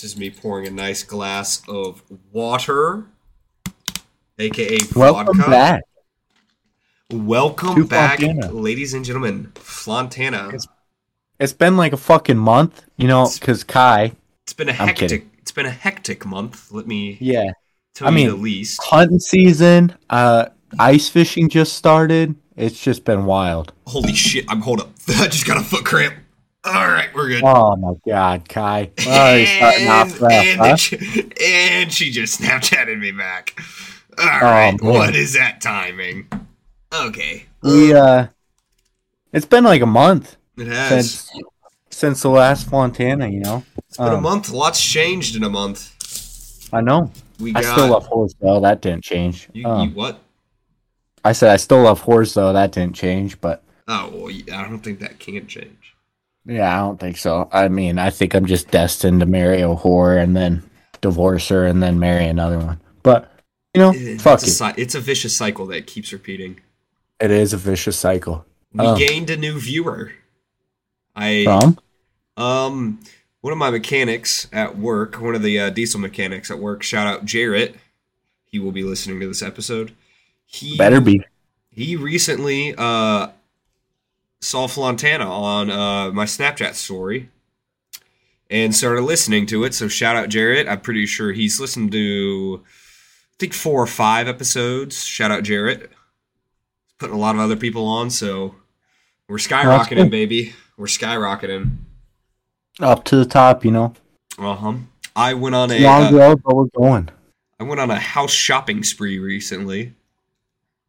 This is me pouring a nice glass of water, aka vodka. Welcome back. Welcome To back, Fontana. ladies and gentlemen. Flantana. It's- It's been like a fucking month, you know, because Kai, It's been a I'm hectic. It's been a hectic month. Let me yeah, tell I you mean, the least. hunting season, uh, ice fishing just started. It's just been wild. Holy shit! I'm hold up. I just got a foot cramp. All right, we're good. Oh my god, Kai. Oh, starting off rough, and, huh? she, and she just Snapchatted me back. All Oh, right, man. what is that timing? Okay, We, uh, it's been like a month it has. since since the last Fontana, you know. it's been a um, month. Lots changed in a month. I know. We I got still love Horsdale. That didn't change. you, Um, you what? I said I still love horse though. That didn't change, but Oh well, I don't think that can change. Yeah, I don't think so. I mean, I think I'm just destined to marry a whore and then divorce her and then marry another one. But you know, It's fuck a, it. it's a vicious cycle that keeps repeating. It is a vicious cycle. We Oh. gained a new viewer. I From Um, one of my mechanics at work, one of the uh, diesel mechanics at work, shout out Jarrett. He will be listening to this episode. He better be. He recently uh saw Flantana on uh my Snapchat story and started listening to it. So shout out Jarrett. I'm pretty sure he's listened to I think four or five episodes. Shout out Jarrett. Putting a lot of other people on, so we're skyrocketing, baby. We're skyrocketing. Up to the top, you know. Uh huh. I went on a Long uh, road, but we're going. I went on a house shopping spree recently.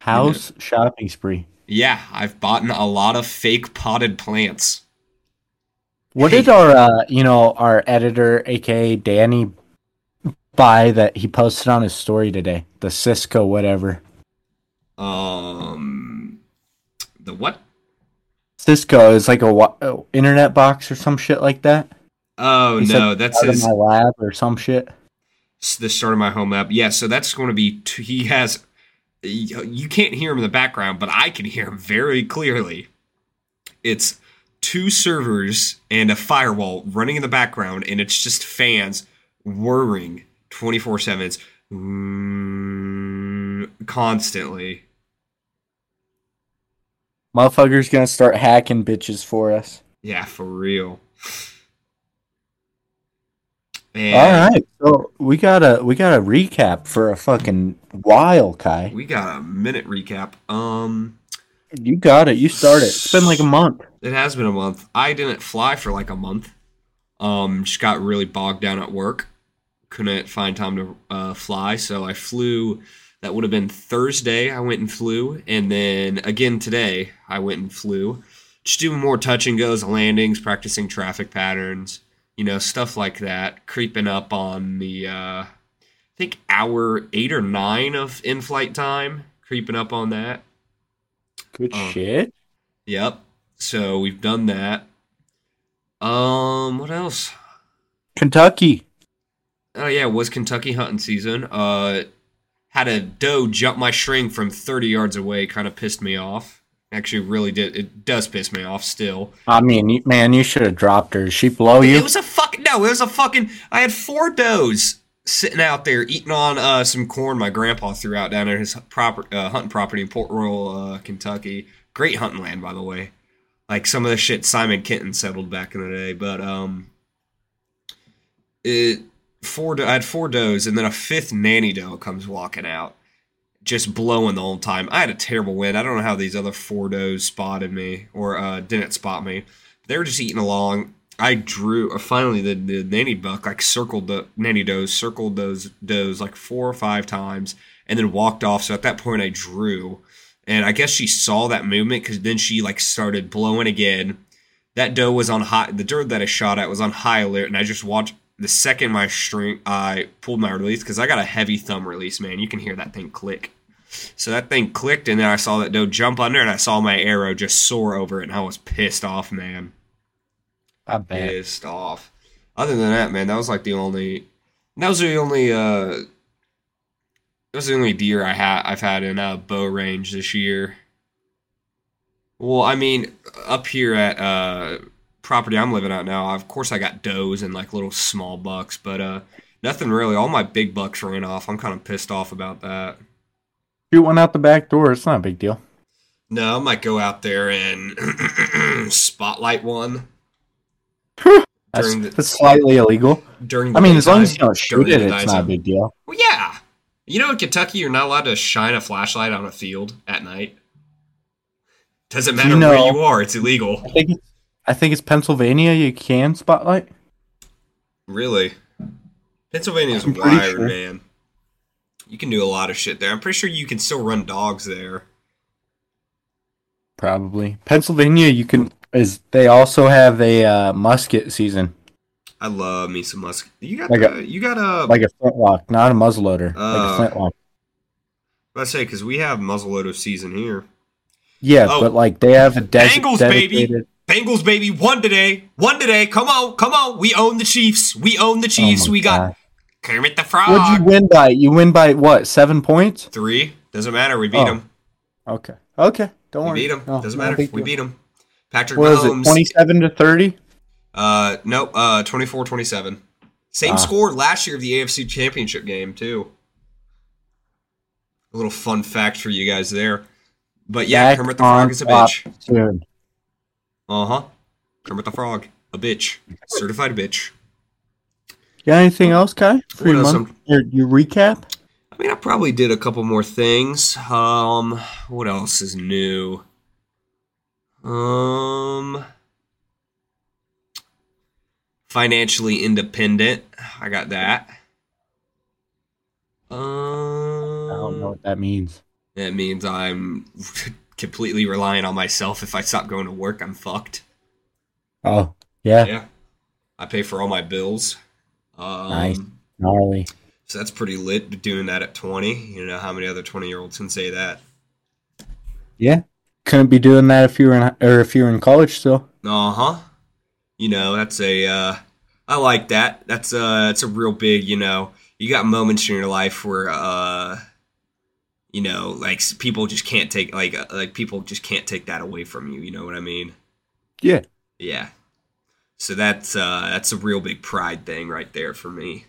House shopping spree. Yeah, I've bought a lot of fake potted plants. What Hey. did our, uh, you know, our editor, aka Danny, buy that he posted on his story today? The Cisco, whatever. Um, the what? Cisco is like a wa- uh, internet box or some shit like that. Oh He no, said that's Out of his my lab or some shit. It's the start of my home lab. Yeah, so that's going to be. T- he has. You can't hear him in the background, but I can hear him very clearly. It's two servers and a firewall running in the background, and it's just fans whirring twenty four seven. It's mm, constantly. Motherfucker's gonna start hacking bitches for us. Yeah, for real. And All right, so we got a we got a recap for a fucking while, Kai. We got a minute recap. Um, You got it. You started. It's been like a month. it has been a month. I didn't fly for like a month. Um, just got really bogged down at work. Couldn't find time to uh, fly, so I flew. That would have been Thursday. I went and flew, and then again today I went and flew. Just doing more touch and goes, landings, practicing traffic patterns, you know, stuff like that. Creeping up on the, uh, I think hour eight or nine of in-flight time. Creeping up on that. Good Oh. shit. Yep. So we've done that. Um, what else? Kentucky. Oh yeah, it was Kentucky hunting season. Uh, had a doe jump my string from 30 yards away. Kind of pissed me off. Actually, really did. It does piss me off still. I mean, man, you should have dropped her. Did she blow you? It was a fucking no. It was a fucking. I had four does sitting out there eating on uh, some corn my grandpa threw out down at his proper uh, hunting property in Port Royal, uh, Kentucky. Great hunting land, by the way. Like some of the shit Simon Kenton settled back in the day, but um, it four. do- I had four does, and then a fifth nanny doe comes walking out, just blowing the whole time. I had a terrible wind. I don't know how these other four does spotted me or uh, didn't spot me. They were just eating along. I drew. Uh, finally, the, the nanny buck like circled the nanny does, circled those does like four or five times, and then walked off. So at that point, I drew, and I guess she saw that movement because then she like started blowing again. That doe was on high. The doe that I shot at was on high alert, and I just watched. The second my string, I pulled my release because I got a heavy thumb release. Man, you can hear that thing click. So that thing clicked, and then I saw that doe jump under, and I saw my arrow just soar over it, and I was pissed off, man I bet. pissed off. Other than that, man, that was like the only. That was the only. uh That was the only deer I had. I've had in uh, bow range this year. Well, I mean, up here at uh property I'm living at now, of course I got does and like little small bucks, but uh, nothing really. All my big bucks ran off. I'm kind of pissed off about that. Shoot one out the back door. It's not a big deal. No, I might go out there and spotlight one That's, During the- that's slightly illegal. during. The I mean, as long as you don't shoot it, it's not a big deal. Well, yeah. You know, in Kentucky, you're not allowed to shine a flashlight on a field at night. Doesn't matter you where you are; it's illegal. I think it's, I think it's Pennsylvania. You can spotlight. Really, Pennsylvania's wired, sure. man. You can do a lot of shit there. I'm pretty sure you can still run dogs there. Probably Pennsylvania. You can is they also have a uh, musket season, I love me some musk. You got Like the, a- you got a. like a flintlock, not a muzzleloader, like Uh, a flintlock. I say because we have muzzleloader season here. Yeah, oh. but like they have a des- Bengals, baby. Bengals, baby, one today, one today. Come on, come on. We own the Chiefs. We own the Chiefs. Oh we got God. Kermit the Frog. What'd you win by? You win by what? Seven points? Three doesn't matter. We beat Oh, them. Okay. Okay. Don't We worry. We beat them. No, doesn't matter. We beat them. Patrick What? Mahomes. Twenty-seven to thirty. Uh, nope. Uh, 24-27. Same Ah. score last year of the AFC Championship game too. A little fun fact for you guys there. But yeah, Back Kermit the Frog is a bitch. Uh huh. Kermit the Frog, a bitch, certified bitch. Got anything else, Kai? For What your, else month, your, your recap? I mean, I probably did a couple more things. Um, what else is new? Um, financially independent. I got that. Um, I don't know what that means. That means I'm completely relying on myself. If I stop going to work, I'm fucked. Oh, yeah, Yeah, I pay for all my bills. Um, Nice. gnarly. So that's pretty lit. Doing that at 20. You know how many other 20 year olds can say that? Yeah, couldn't be doing that if you were in or if you were in college still. Uh huh. You know, that's a. Uh, I like that. That's uh, that's a real big. You know, you got moments in your life where, uh, you know, like people just can't take like uh, like people just can't take that away from you. You know what I mean? Yeah, Yeah. So that's uh, that's a real big pride thing right there for me.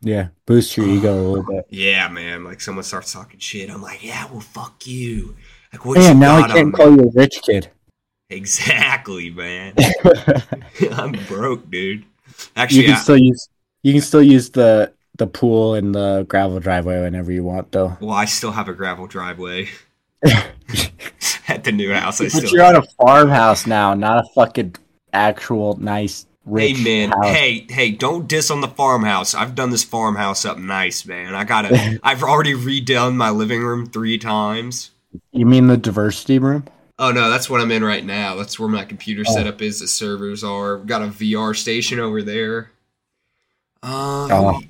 yeah, boost your ego a little bit. Yeah, man. Like someone starts talking shit, I'm like, yeah, well, fuck you. Like what? Man, now I can't me? call you a rich kid. Exactly, man. I'm broke, dude. Actually, you can I, still use you can still use the the pool and the gravel driveway whenever you want, though. well, I still have a gravel driveway at the new house. I but still. you're on a farmhouse now, not a fucking actual nice Hey rich man, house. hey, hey, don't diss on the farmhouse. I've done this farmhouse up nice, man. I gotta I've already redone my living room three times. You mean the diversity room? Oh no, that's what I'm in right now. That's where my computer Oh. setup is. The servers are. Got a VR station over there. Um, Oh.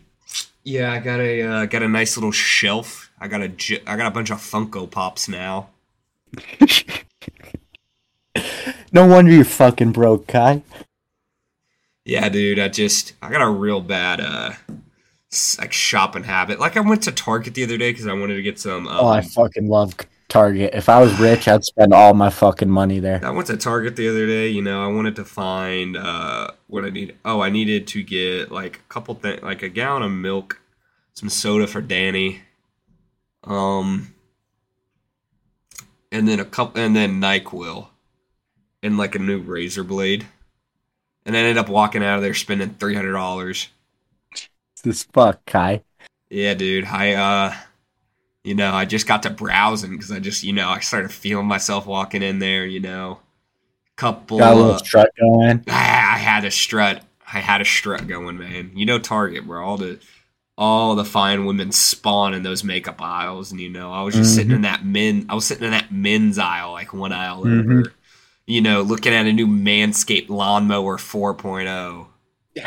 yeah, I got a uh, got a nice little shelf. I got a j- I got a bunch of Funko Pops now. No wonder you're fucking broke, Kai. Yeah, dude. I just I got a real bad uh like shopping habit. Like I went to Target the other day because I wanted to get some. Um, Oh, I fucking love Target. If I was rich, I'd spend all my fucking money there. I went to Target the other day. You know, I wanted to find uh, what I need. Oh, I needed to get like a couple things, like a gallon of milk, some soda for Danny, um, and then a couple, and then Nyquil, and like a new razor blade. And I ended up walking out of there spending three hundred dollars. This fuck, Kai. Yeah, dude. I uh, you know, I just got to browsing because I just, you know, I started feeling myself walking in there. You know, couple. Got a little uh, strut going. Ah, I had a strut. I had a strut going, man. You know Target, where all the all the fine women spawn in those makeup aisles, and you know, I was just sitting in that men. I was sitting in that men's aisle, like one aisle Mhm. over. You know, looking at a new Manscaped lawnmower 4.0.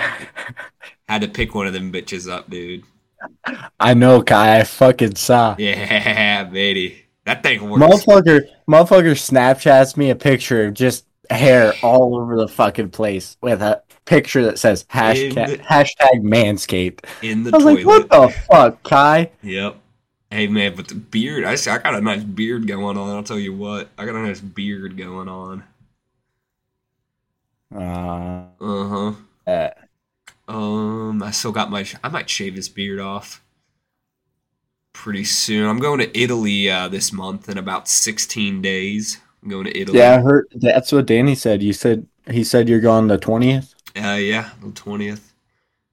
Had to pick one of them bitches up, dude. I know, Kai. I fucking saw. Yeah, baby, that thing works. Motherfucker, motherfucker Snapchats me a picture of just hair all over the fucking place with a picture that says hashtag, In the- hashtag manscaped. in the I was toilet. like, what the fuck, Kai? Yep. Hey man, but the beard, I, I got a nice beard going on. I'll tell you what, I got a nice beard going on. Uh, Uh huh. uh, Um, I still got my. I might shave his beard off pretty soon. I'm going to Italy uh, this month in about 16 days. I'm going to Italy. yeah, I heard that's what Danny said. You said he said you're going the twentieth. Uh, yeah, the 20th,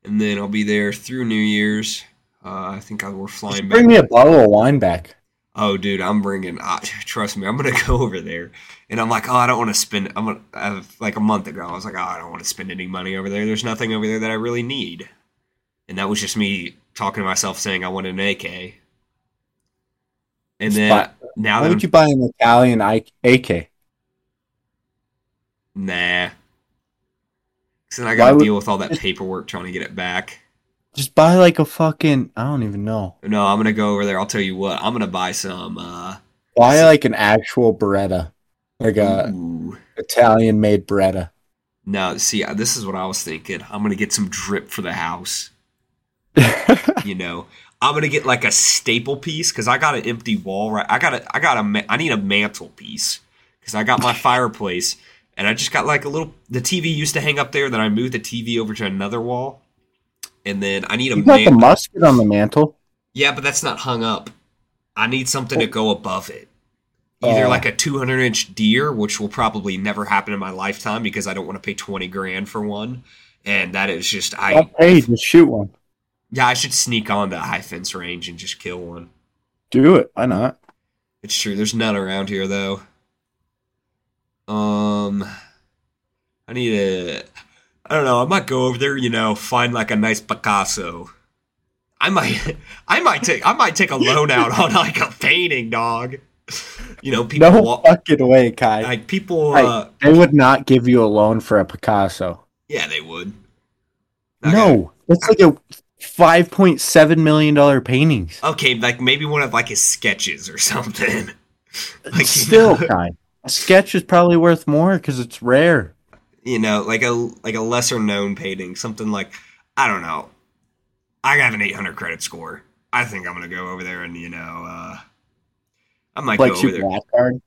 and then I'll be there through New Year's. Uh, I think I we're flying Bring me a bottle of wine back. Oh, dude, I'm bringing. Uh, trust me, I'm gonna go over there, and I'm like, oh, I don't want to spend. I'm gonna I, like a month ago. I was like, oh, I don't want to spend any money over there. There's nothing over there that I really need, and that was just me talking to myself, saying I want an AK. And then now Why would I'm, you buy an Italian AK? nah, 'Cause then I got to deal with all that paperwork trying to get it back. Just buy like a fucking I don't even know. No, I'm gonna go over there. I'll tell you what. I'm gonna buy some. uh Buy like an actual Beretta, like a ooh. Italian made Beretta. No, see, uh, this is what I was thinking. I'm gonna get some drip for the house. you know i'm gonna get like a staple piece because i got an empty wall right i got a i got a i need a mantle piece because i got my fireplace and i just got like a little the tv used to hang up there then i moved the tv over to another wall and then i need a you got the musket on the mantle. yeah but that's not hung up i need something to go above it either Oh. like a 200 inch deer which will probably never happen in my lifetime because i don't want to pay 20 grand for one and that is just i Don't pay, just shoot one. Yeah, I should sneak on to high fence range and just kill one. Do it. Why not? It's true. There's none around here though. Um, I need a. I don't know. I might go over there. You know, find like a nice Picasso. I might. I might take. I might take a loan out on like a painting, dog. You know, people. No wa- fucking way, Kai. like people. Uh, they would not give you a loan for a Picasso. yeah, they would. No, it's like a five point seven million dollar paintings. Okay, like maybe one of like his sketches or something. like Still, know- Kai. A sketch is probably worth more because it's rare. You know, like a like a lesser known painting, something like I don't know. I have an 800 credit score. I think I'm gonna go over there and you know, uh, I might Like go over there. black card.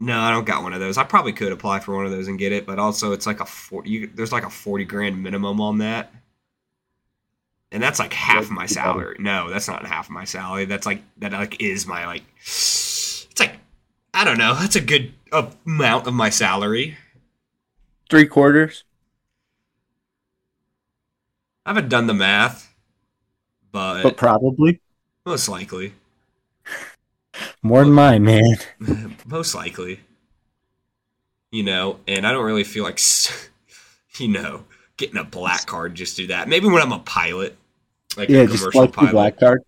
No, I don't got one of those. I probably could apply for one of those and get it, but also it's like a 40. You, there's like a 40 grand minimum on that, and that's like half my salary. No, that's not half my salary. That's like that like is my like. It's like I don't know. That's a good amount of my salary. Three quarters. I haven't done the math, but But probably most likely, more than mine, man. most likely, you know. And I don't really feel like, s- you know, getting a black card just do that. Maybe when I'm a pilot, like Yeah, a just commercial like pilot. black card.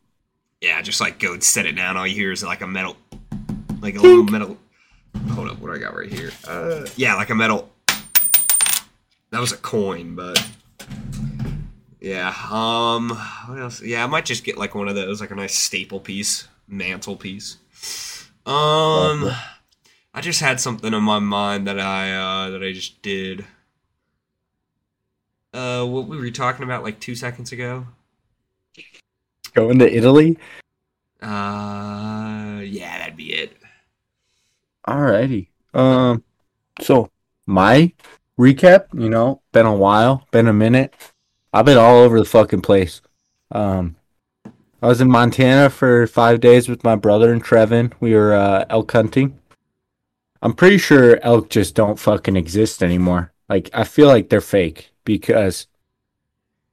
Yeah, just like go and set it down. All you hear is like a metal, like a little metal. Hold up, what do I got right here? Uh, yeah, like a metal. That was a coin, but yeah. Um, what else? Yeah, I might just get like one of those, like a nice staple piece, mantle piece. Um, I just had something in my mind that I uh that I just did. Uh, what were we were talking about like two seconds ago. Going to Italy. Uh, yeah, that'd be it. Alrighty. Um, so my recap, you know, been a while, been a minute. I've been all over the fucking place. Um, I was in Montana for five days with my brother and Trevin. We were uh, elk hunting. I'm pretty sure elk just don't fucking exist anymore. Like I feel like they're fake because,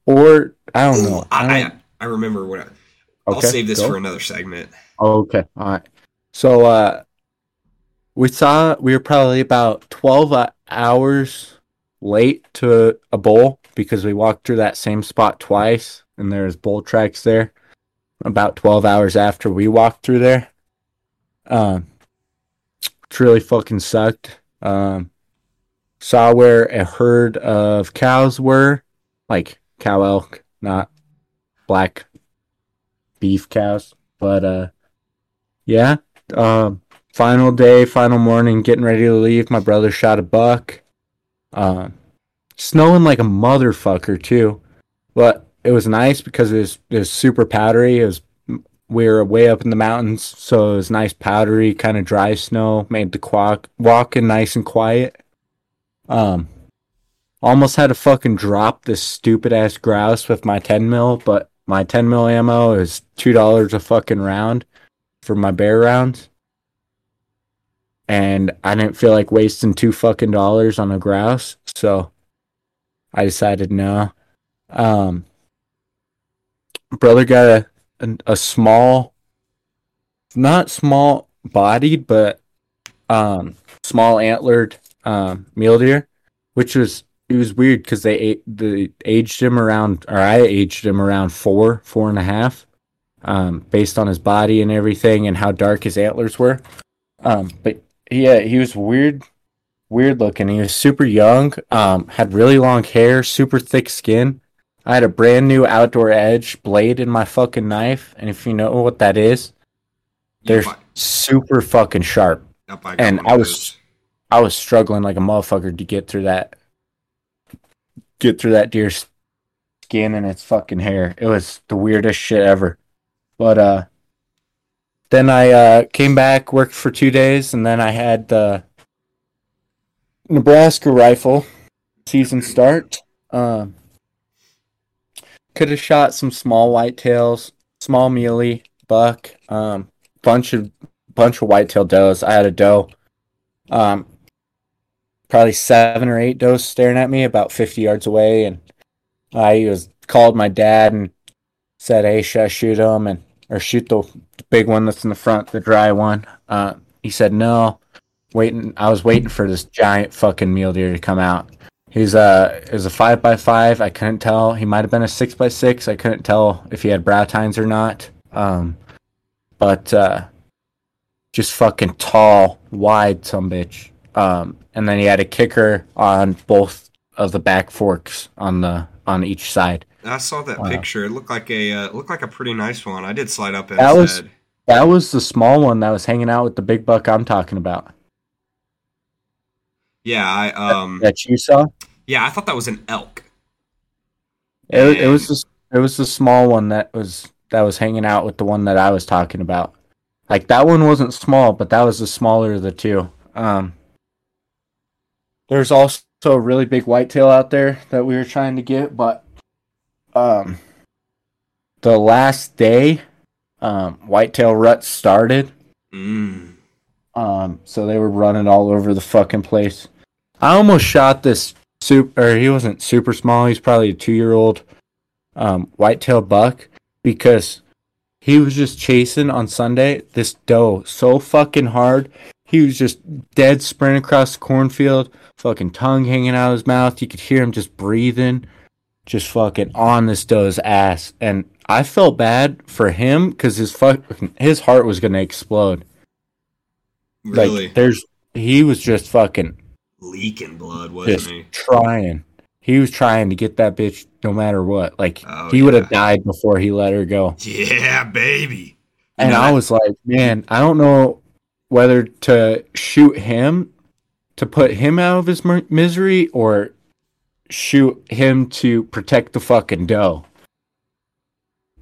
or I don't know. Ooh, I, I I, don't- I remember what. I, I'll okay, save this go. for another segment. Okay. All right. So uh we saw we were probably about 12 uh, hours late to a bowl because we walked through that same spot twice and there's bull tracks there about 12 hours after we walked through there. Um which really fucking sucked. Um saw where a herd of cows were, like cow elk, not black beef cows. But uh yeah. Um final day, final morning, getting ready to leave. My brother shot a buck. Um snowing like a motherfucker too. But it was nice because it was it was super powdery. It was we were way up in the mountains, so it was nice powdery, kind of dry snow, made the walk walking nice and quiet. Um Almost had to fucking drop this stupid ass grouse with my 10 mil, but my 10 mil ammo is two dollars a fucking round for my bear rounds. And I didn't feel like wasting two fucking dollars on a grouse, so I decided no. Um, brother got a a, a small, not small bodied, but um, small antlered um, mule deer, which was it was weird because they they aged him around, or I aged him around four, four and a half, um, based on his body and everything and how dark his antlers were. Um, but yeah, he was weird, weird looking. He was super young, um, had really long hair, super thick skin. I had a brand new outdoor edge blade in my fucking knife, and if you know what that is, they're Yep, I- super fucking sharp. yep, I and I was- those. I was struggling like a motherfucker to get through that get through that deer's skin and its fucking hair. It was the weirdest shit ever. But uh then I uh came back, worked for 2 days and then I had the Nebraska rifle season start. Um could have shot some small whitetails, small mealy, buck, um bunch of bunch of whitetail does. I had a doe um, probably seven or eight does staring at me about 50 yards away. And I was called my dad and said, Hey, should I shoot him? And, or shoot the, big one that's in the front, the dry one. Uh, he said, no, waiting. I was waiting for this giant fucking mule deer to come out. He's uh, it was a five by five. I couldn't tell. He might have been a six by six. I couldn't tell if he had brow tines or not. Um, but, uh, just fucking tall, wide, some bitch. Um, and then he had a kicker on both of the back forks on the on each side. I saw that Wow. picture. It looked like a uh, looked like a pretty nice one. I did slide up and That was- said, That was the small one that was hanging out with the big buck I'm talking about. "Yeah, I um, That you saw. yeah, I thought that was an elk." It, it was the, it was the small one that was that was hanging out with the one that I was talking about. Like that one wasn't small, but that was the smaller of the two. Um, there's also a really big whitetail out there that we were trying to get, but um, the last day, um, whitetail rut started. Mm. Um, so they were running all over the fucking place. I almost shot this super, or he wasn't super small. He's probably a two year old um, whitetail buck because he was just chasing on Sunday this doe so fucking hard. He was just dead sprint across the cornfield, fucking tongue hanging out of his mouth. You could hear him just breathing, just fucking on this doe's ass. And I felt bad for him because his fuck, his heart was gonna explode. Really Like there's he was just fucking leaking blood, wasn't just he? trying. He was trying to get that bitch no matter what. Like Oh, he would have died before he let her go. Yeah, baby. And know, I was like, man, I don't know whether to shoot him to put him out of his mi- misery or shoot him to protect the fucking doe.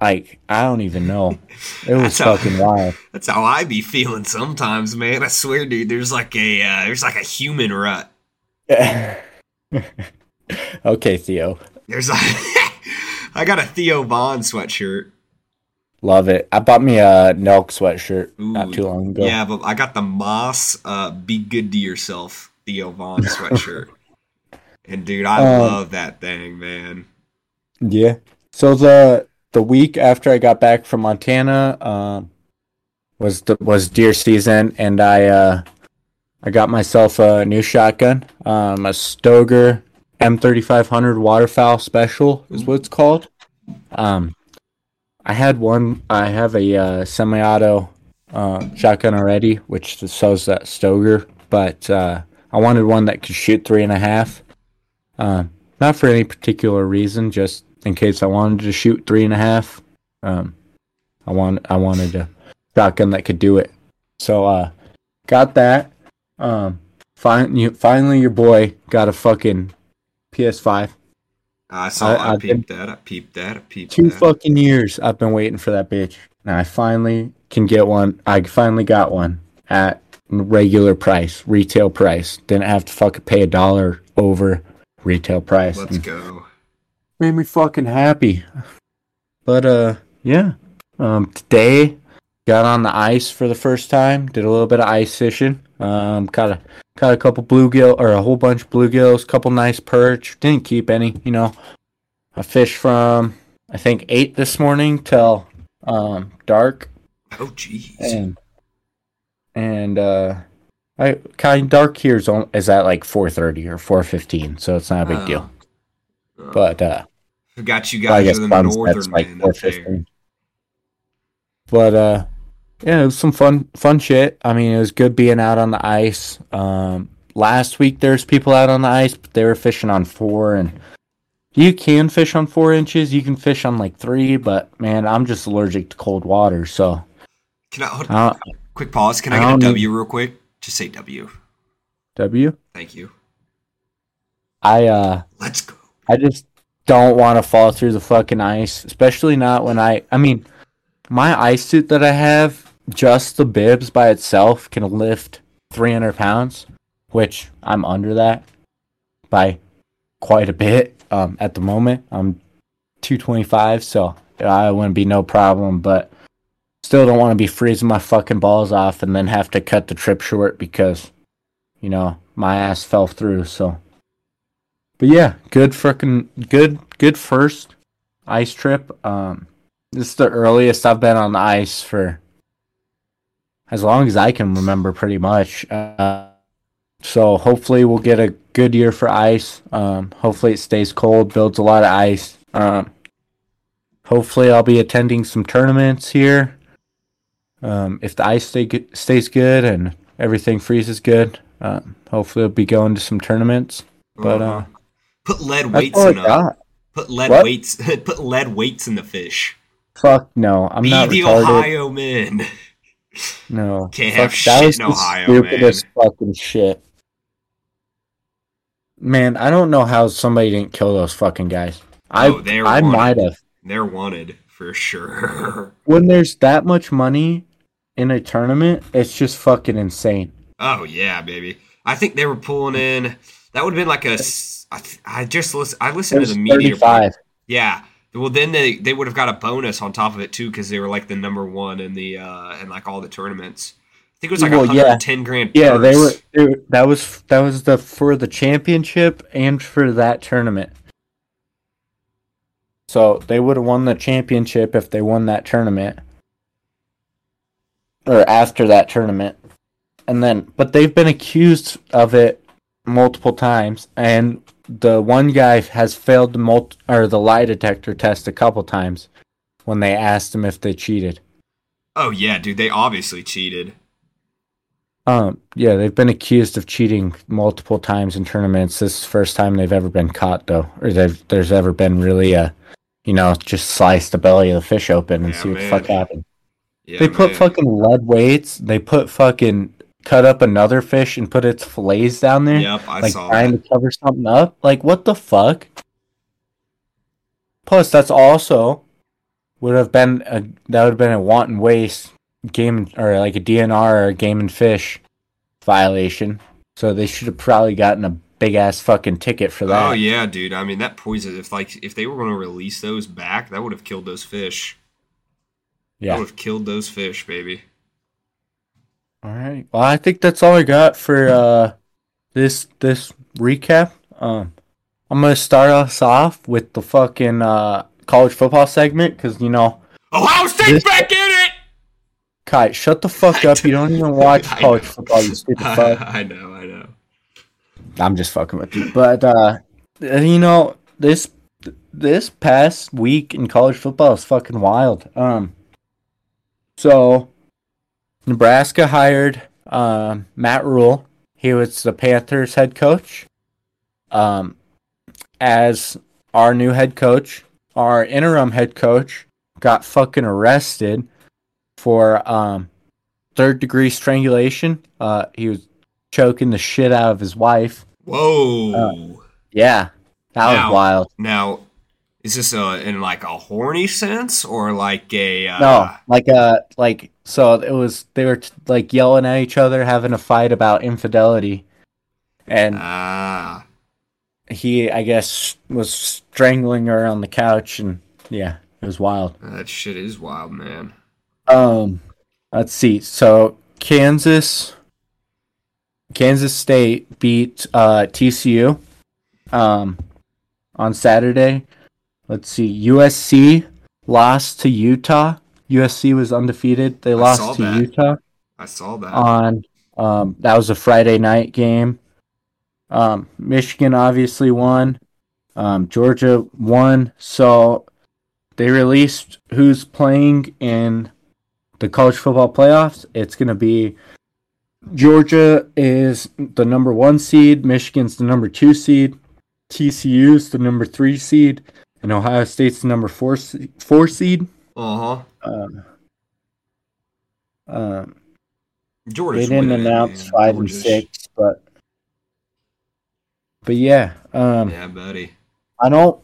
Like I don't even know. It was how- fucking wild. That's how I be feeling sometimes, man. I swear, dude. There's like a uh, there's like a human rut. okay, Theo. There's like I got a Theo Von sweatshirt. Love it. I bought me a Nelk sweatshirt Ooh, not too long ago. Yeah, but I got the Moss uh, "Be Good to Yourself" Theo Von sweatshirt. And dude, I Um, love that thing, man. Yeah. So the the week after I got back from Montana, um, was the was deer season, and I uh, I got myself a new shotgun, um, a Stoeger M3500 waterfowl special is what it's called. Um, I had one. I have a uh, semi-auto uh, shotgun already, which sells that Stoeger, but uh, I wanted one that could shoot three and a half. Um, not for any particular reason, just in case I wanted to shoot three and a half. Um, I want I wanted a shotgun that could do it. So uh, got that. Um, fin- you, finally, your boy got a fucking PS5. I saw. I- I, peeped that. I peeped that. I peeped Two that. fucking years I've been waiting for that bitch. And I finally can get one. I finally got one at regular price, retail price. Didn't have to fucking pay a dollar over retail price. Let's go. Made me fucking happy. But uh, yeah. Um, today got on the ice for the first time. Did a little bit of ice fishing. Um, caught a caught a couple bluegill or a whole bunch of bluegills. Couple nice perch. Didn't keep any. You know, I fished from I think eight this morning till um dark Oh jeez. and and uh I kind of dark here is, on, is at like 4:30 or 4:15 so it's not a big deal Oh. but uh Forgot you guys are the northern like man there. 4:15 but uh yeah it was some fun fun shit I mean it was good being out on the ice um last week there's people out on the ice but they were fishing on 4 and you can fish on 4 inches you can fish on like 3 but man I'm just allergic to cold water so Can I hold, don't, quick pause? Can I I get a W real quick? Just say W. W Thank you. I uh Let's go. I just don't want to fall through the fucking ice, especially not when I. I mean, my ice suit that I have, just the bibs by itself can lift 300 pounds, which I'm under that by quite a bit. Um, at the moment, I'm 225, so I wouldn't be no problem. But still, don't want to be freezing my fucking balls off and then have to cut the trip short because, you know, my ass fell through. So. But yeah, good freaking good good first ice trip. Um this is the earliest I've been on ice for as long as I can remember pretty much. Uh so hopefully we'll get a good year for ice. Um hopefully it stays cold, builds a lot of ice. Um hopefully I'll be attending some tournaments here. Um if the ice stay stays good and everything freezes good, um hopefully I'll be going to some tournaments. But uh put lead weights in them. Put lead What? weights. put lead weights in the fish. Fuck no, I'm Be not the retarded. Ohio man. No, Can't Fuck, have that shit was in the Ohio, stupidest fucking shit. Man, I don't know how somebody didn't kill those fucking guys. I Oh, they're I might have. They're wanted for sure. When there's that much money in a tournament, it's just fucking insane. oh yeah, baby. I think they were pulling in. That would have been like a. I, just listen. I listened to the media. 35. Yeah. Well, then they they would have got a bonus on top of it too because they were like the number one in the uh in like all the tournaments. I think it was like Well, yeah. 110 grand. Yeah, they were, they were. That was that was the for the championship and for that tournament. So they would have won the championship if they won that tournament, or after that tournament, and then. But they've been accused of it multiple times, and the one guy has failed the mul- or the lie detector test a couple times when they asked him if they cheated. Oh yeah, dude. They obviously cheated. Um, yeah, they've been accused of cheating multiple times in tournaments. This is the first time they've ever been caught, though, or they've, there's ever been really a, you know, just slice the belly of the fish open and Yeah, see what man. the fuck happened. Yeah, they put man. fucking lead weights. They put fucking cut up another fish and put its fillets down there, Yep, I like saw trying that. to cover something up. Like what the fuck? Plus, that's also would have been a that would have been a wanton waste game or like a DNR or a game and fish violation. So they should have probably gotten a big ass fucking ticket for oh, that. Oh yeah, dude. I mean that poison. If like if they were going to release those back, that would have killed those fish. Yeah. would have killed those fish, baby. All right. Well, I think that's all I got for uh this this recap. Um, I'm gonna start us off with the fucking uh college football segment because you know, Ohio State's This- back in it. Kai, shut the fuck up. You don't even watch college football. You stupid fuck. I know, I know. I'm just fucking with you. But uh you know, this this past week in college football is fucking wild. Um so Nebraska hired um Matt Rhule. He was the Panthers head coach. Um as our new head coach, our interim head coach got fucking arrested for um third degree strangulation. Uh he was choking the shit out of his wife. Whoa. Yeah, that Now- was wild. now, is this a, in like a horny sense or like a? Uh, No, like a like so it was they were t- like yelling at each other, having a fight about infidelity, and Ah. he, I guess, was strangling her on the couch, and yeah, it was wild. That shit is wild, man. Um, let's see. So Kansas, Kansas State beat uh, TCU, um, on Saturday. Let's see. USC lost to Utah. USC was undefeated. They lost to that. Utah I saw that. on um that was a Friday night game. Um Michigan obviously won. Um Georgia won. So they released who's playing in the college football playoffs. It's going to be Georgia is the number 1 seed, Michigan's the number 2 seed, TCU's the number 3 seed, and Ohio State's the number 4 4 seed. uh huh. Um Georgia's they didn't announce man. five and six, but but yeah, um, Yeah, buddy. I don't,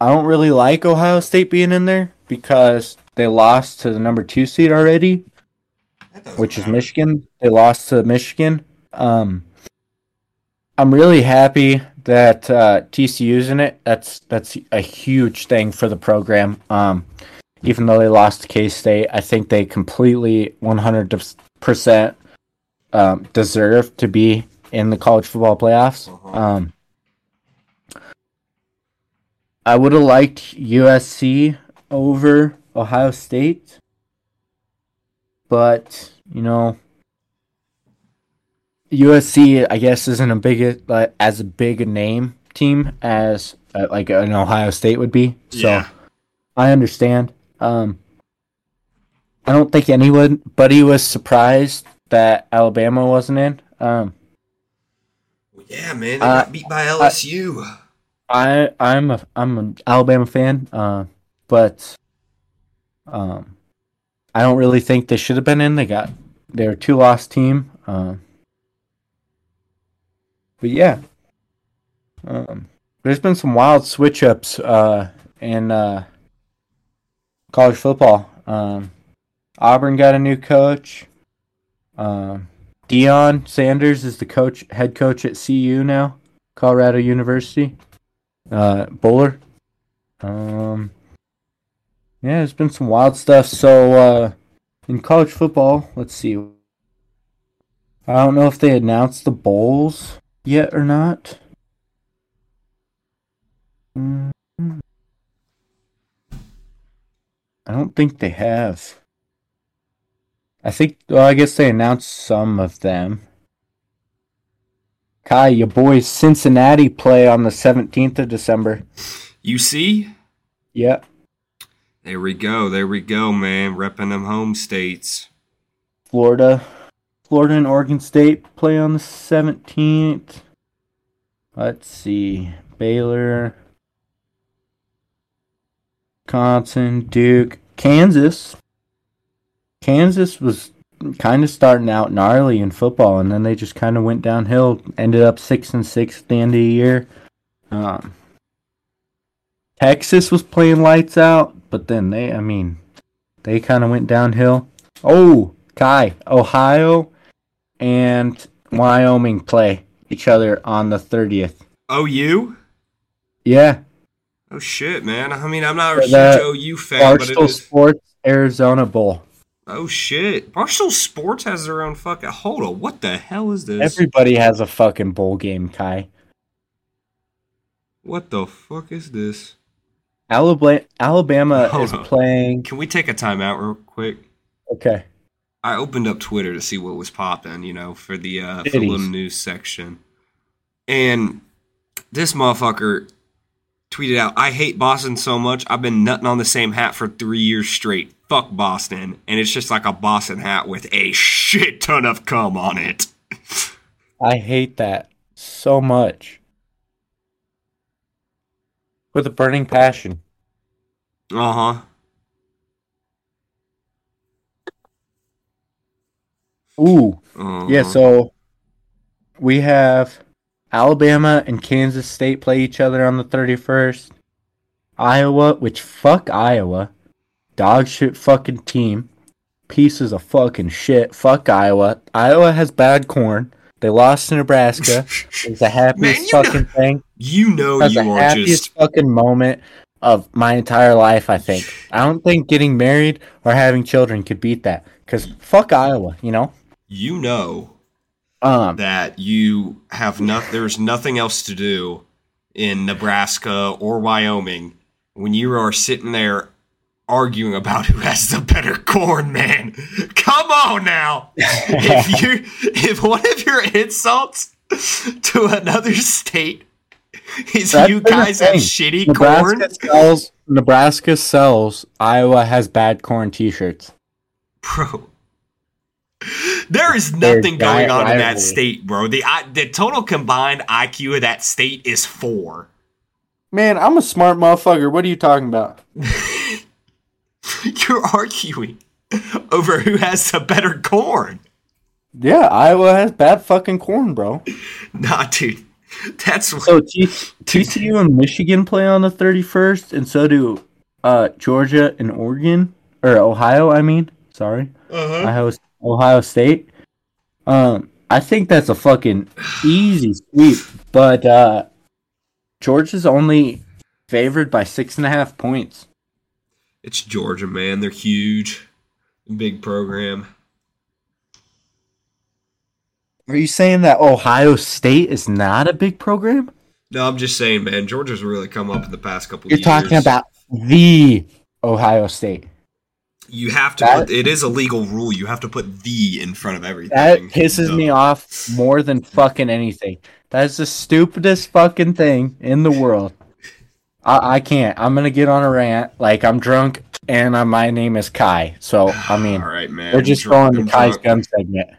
I don't really like Ohio State being in there because they lost to the number two seed already, which is. Michigan. They lost to Michigan. Um, I'm really happy that uh, TCU's in it. That's that's a huge thing for the program. Um, even though they lost to K State, I think they completely 100 percent um, deserve to be in the college football playoffs. Uh-huh. Um, I would have liked USC over Ohio State, but you know, USC I guess isn't a big like, as a big a name team as uh, like an Ohio State would be. So Yeah. I understand. Um, I don't think anybody was surprised that Alabama wasn't in. Um, Yeah, man. They Uh, got beat by LSU. I I'm a I'm an Alabama fan, uh, but um, I don't really think they should have been in. They got they're a two loss team. Um, but yeah, um, there's been some wild switch ups uh, in uh, college football. Um, Auburn got a new coach. Um, Deion Sanders is the coach, head coach at CU now, Colorado University. Uh bowler. Um yeah there's been some wild stuff. So uh in college football let's see. I don't know if they announced the bowls yet or not Mm. i don't think they have i think well i guess they announced some of them kai your boys cincinnati play on the 17th of december You see? Yep. There we go. There we go, man. Repping them home states. Florida, Florida and Oregon State play on the seventeenth. Let's see, Baylor, Wisconsin, Duke, Kansas. Kansas was kind of starting out gnarly in football, and then they just kind of went downhill. Ended up six and six at the end of the year. Um, Texas was playing lights out, but then they, I mean, they kind of went downhill. Oh, Kai, Ohio and Wyoming play each other on the 30th. Oh, you? Yeah, Oh shit, man. I mean, I'm not a huge OU fan, but it Barstool. Sports Arizona Bowl. Oh shit. Barstool Sports has their own fucking. Hold on. What the hell is this? Everybody has a fucking bowl game, Kai. What the fuck is this? Alabama, Alabama Hold is on. playing. Can we take a timeout real quick? Okay. I opened up Twitter to see what was popping, you know, for the uh, Cities. little news section, and this motherfucker tweeted out, "I hate Boston so much. I've been nutting on the same hat for three years straight. Fuck Boston." And it's just like a Boston hat with a shit ton of cum on it. I hate that so much. With a burning passion. Uh huh. Ooh. Uh-huh. Yeah, so we have Alabama and Kansas State play each other on the 31st. Iowa, which fuck Iowa. Dog shit fucking team. Pieces of fucking shit. Fuck Iowa. Iowa has bad corn. They lost to Nebraska. it's the happiest Man, you know- fucking thing. You know That's you are the happiest just fucking moment of my entire life. I think. I don't think getting married or having children could beat that. Cause fuck Iowa, you know. You know Um, that you have not there's nothing else to do in Nebraska or Wyoming when you are sitting there arguing about who has the better corn, man. Come on now. if you if one of your insults to another state is That's you guys have shitty Nebraska corn, sells. Nebraska sells. Iowa has bad corn T-shirts. bro. There is There's nothing going giant on in that state, bro. The I, the total combined IQ of that state is four. Man, I'm a smart motherfucker. What are you talking about? You're arguing over who has the better corn. Yeah, Iowa has bad fucking corn, bro. Nah, dude. That's So T- TCU and Michigan play on the 31st, and so do uh, Georgia and Oregon or Ohio. I mean, sorry, uh-huh. Ohio Ohio State. Um, I think that's a fucking easy sweep, but uh, Georgia's only favored by six and a half points. It's Georgia, man. They're huge. Big program. Are you saying that Ohio State is not a big program? No, I'm just saying, man. Georgia's really come up in the past couple You're years. talking about the Ohio State. You have to That- put it is a legal rule. You have to put the in front of everything. That pisses Duh. me off more than fucking anything. That is the stupidest fucking thing in the world. I, I can't. I'm gonna get on a rant. Like I'm drunk, and uh, my name is Kai. So I mean, All right, man. we're just Drunk- going to Kai's drunk. gun segment.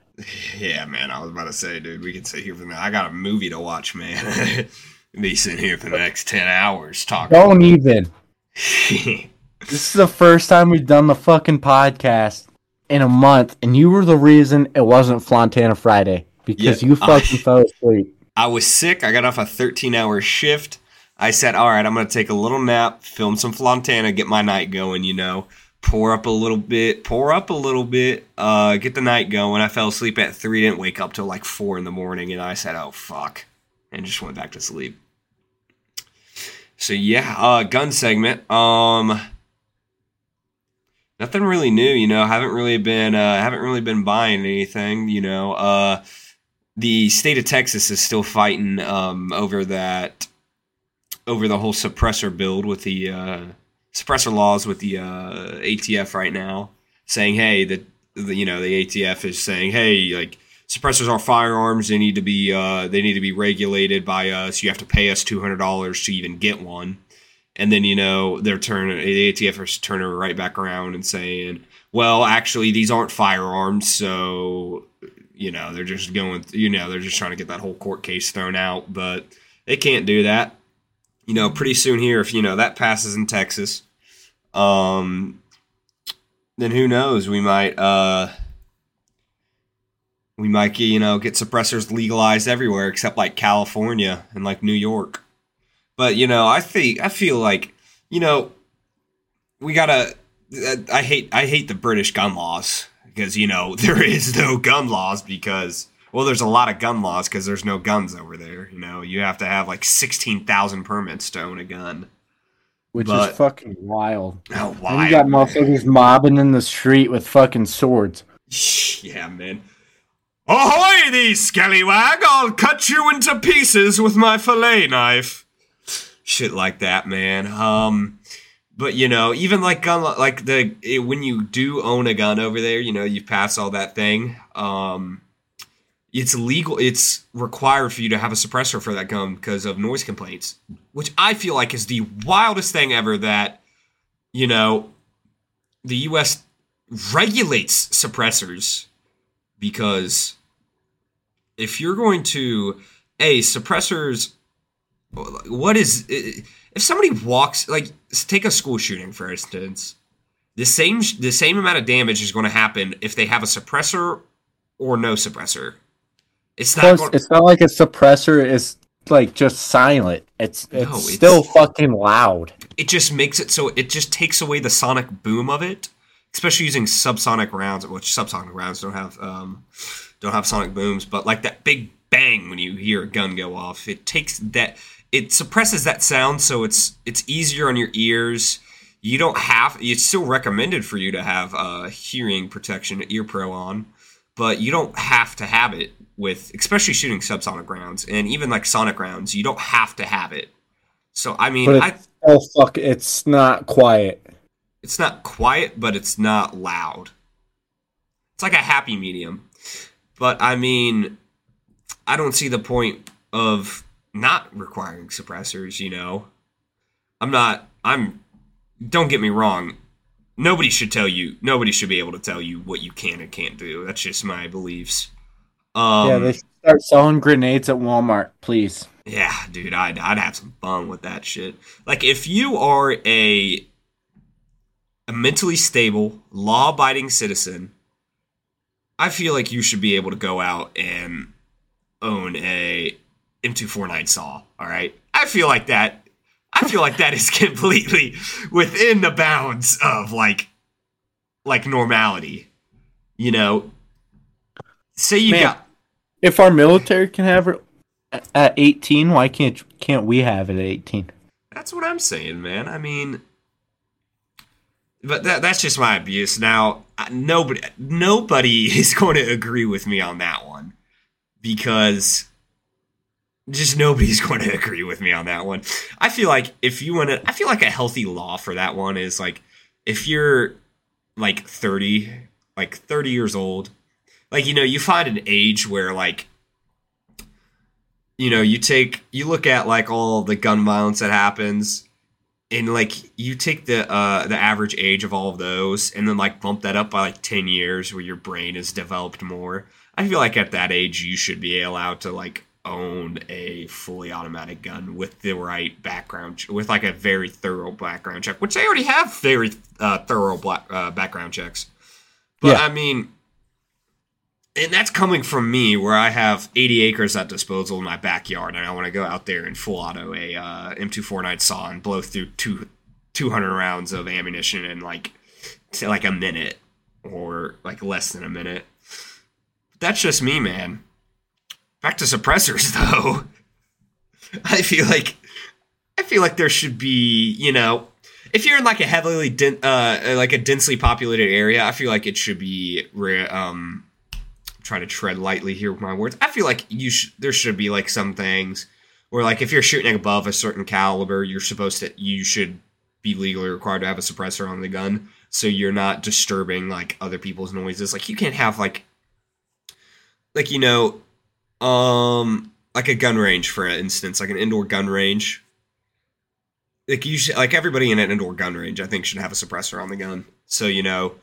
Yeah, man. I was about to say, dude, we can sit here for the I got a movie to watch, man. Be sitting here for the next ten hours talking. Don't even. This is the first time we've done the fucking podcast in a month, and you were the reason it wasn't Flontana Friday because Yeah, you fucking I- fell asleep. I was sick. I got off a 13 hour shift. I said, all right, I'm going to take a little nap, film some Flontana, get my night going, you know, pour up a little bit, pour up a little bit, uh, get the night going. I fell asleep at 3, didn't wake up till like 4 in the morning, and I said, oh, fuck, and just went back to sleep. So, yeah, uh, gun segment. Um, nothing really new, you know, haven't really been, uh, haven't really been buying anything, you know, uh, the state of Texas is still fighting um, over that over the whole suppressor build with the uh, suppressor laws with the uh, ATF right now, saying, "Hey, the you know the ATF is saying, hey, like suppressors are firearms. They need to be uh, they need to be regulated by us. You have to pay us two hundred dollars to even get one." And then you know they're turning the ATF is turning right back around and saying, "Well, actually, these aren't firearms, so you know they're just going you know they're just trying to get that whole court case thrown out but they can't do that. You know pretty soon here if you know that passes in texas um then who knows? We might uh we might you know get suppressors legalized everywhere except like california and like new york but you know i think i feel like you know we gotta i hate i hate the british gun laws because you know there is no gun laws because well there's a lot of gun laws because there's no guns over there you know? You have to have like 16,000 permits to own a gun. Which But- is fucking wild. oh And you got motherfuckers mobbing in the street with fucking swords. yeah man. Ahoy thee scallywag! I'll cut you into pieces with my fillet knife shit like that man. Um but you know even like gun like the it, when you do own a gun over there you know you pass all that thing um it's legal it's required for you to have a suppressor for that gun because of noise complaints which i feel like is the wildest thing ever that you know the us regulates suppressors because if you're going to a suppressors what is if somebody walks like take a school shooting for instance the same the same amount of damage is going to happen if they have a suppressor or no suppressor it's not Plus, going, it's not like a suppressor is like just silent. It's it's No, it's- still fucking loud. it just makes it so it just takes away the sonic boom of it especially using subsonic rounds which subsonic rounds don't have um don't have sonic booms but like that big bang when you hear a gun go off. It takes that it suppresses that sound so it's it's easier on your ears. You don't have it's still recommended for you to have uh, hearing protection ear pro on, but you don't have to have it with especially shooting subsonic rounds and even like sonic rounds. You don't have to have it. So I mean, I, oh fuck, it's not quiet. it's not quiet, but it's not loud. It's like a happy medium. But I mean, I don't see the point of not requiring suppressors, you know. I'm not I'm don't get me wrong. Nobody should tell you nobody should be able to tell you what you can and can't do. That's just my beliefs. Um yeah, they should start selling grenades at Walmart, please. Yeah, dude, I'd I'd have some fun with that shit. Like if you are a a mentally stable, law-abiding citizen, I feel like you should be able to go out and own a M249 saw, all right? I feel like that I feel like that is completely within the bounds of like like normality. You know, say you Man. got If our military can have it at 18, why can't can't we have it at 18? That's what I'm saying, man. I mean, but that, that's just my abuse. Now, nobody nobody is going to agree with me on that one because just nobody's going to agree with me on that one. I feel like if you want to, I feel like a healthy law for that one is like if you're like 30, like 30 years old, like you know, you find an age where like you know, you take you look at like all the gun violence that happens and like you take the uh the average age of all of those and then like bump that up by like 10 years where your brain is developed more. I feel like at that age you should be allowed to like own a fully automatic gun with the right background with like a very thorough background check, which they already have very uh, thorough black, uh, background checks. But Yeah. I mean, and that's coming from me where I have 80 acres at disposal in my backyard and I want to go out there and full auto a uh, M249 saw and blow through two, 200 rounds of ammunition in like to like a minute or like less than a minute. That's just me, man. Back to suppressors though. I feel like I feel like there should be, you know, if you're in like a heavily uh like a densely populated area, I feel like it should be re- um trying to tread lightly here with my words. I feel like you sh- there should be like some things where like if you're shooting above a certain caliber, you're supposed to you should be legally required to have a suppressor on the gun so you're not disturbing like other people's noises. Like you can't have like like you know um like a gun range for instance, like an indoor gun range. Like you should like everybody in an indoor gun range I think should have a suppressor on the gun. So you know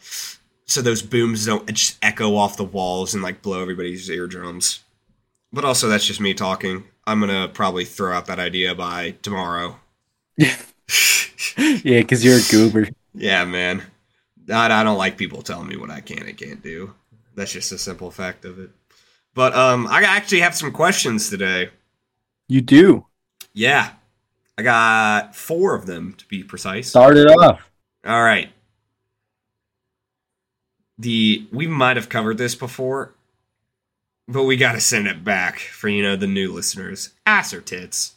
so those booms don't just echo off the walls and like blow everybody's eardrums. But also, that's just me talking. I'm gonna probably throw out that idea by tomorrow. yeah, because you're a goober. Yeah, man. I, I don't like people telling me what I can and can't do. That's just a simple fact of it. But um, I actually have some questions today. You do. Yeah, I got four of them to be precise. Start it off. All right. The we might have covered this before, but we got to send it back for you know the new listeners. Ass or tits?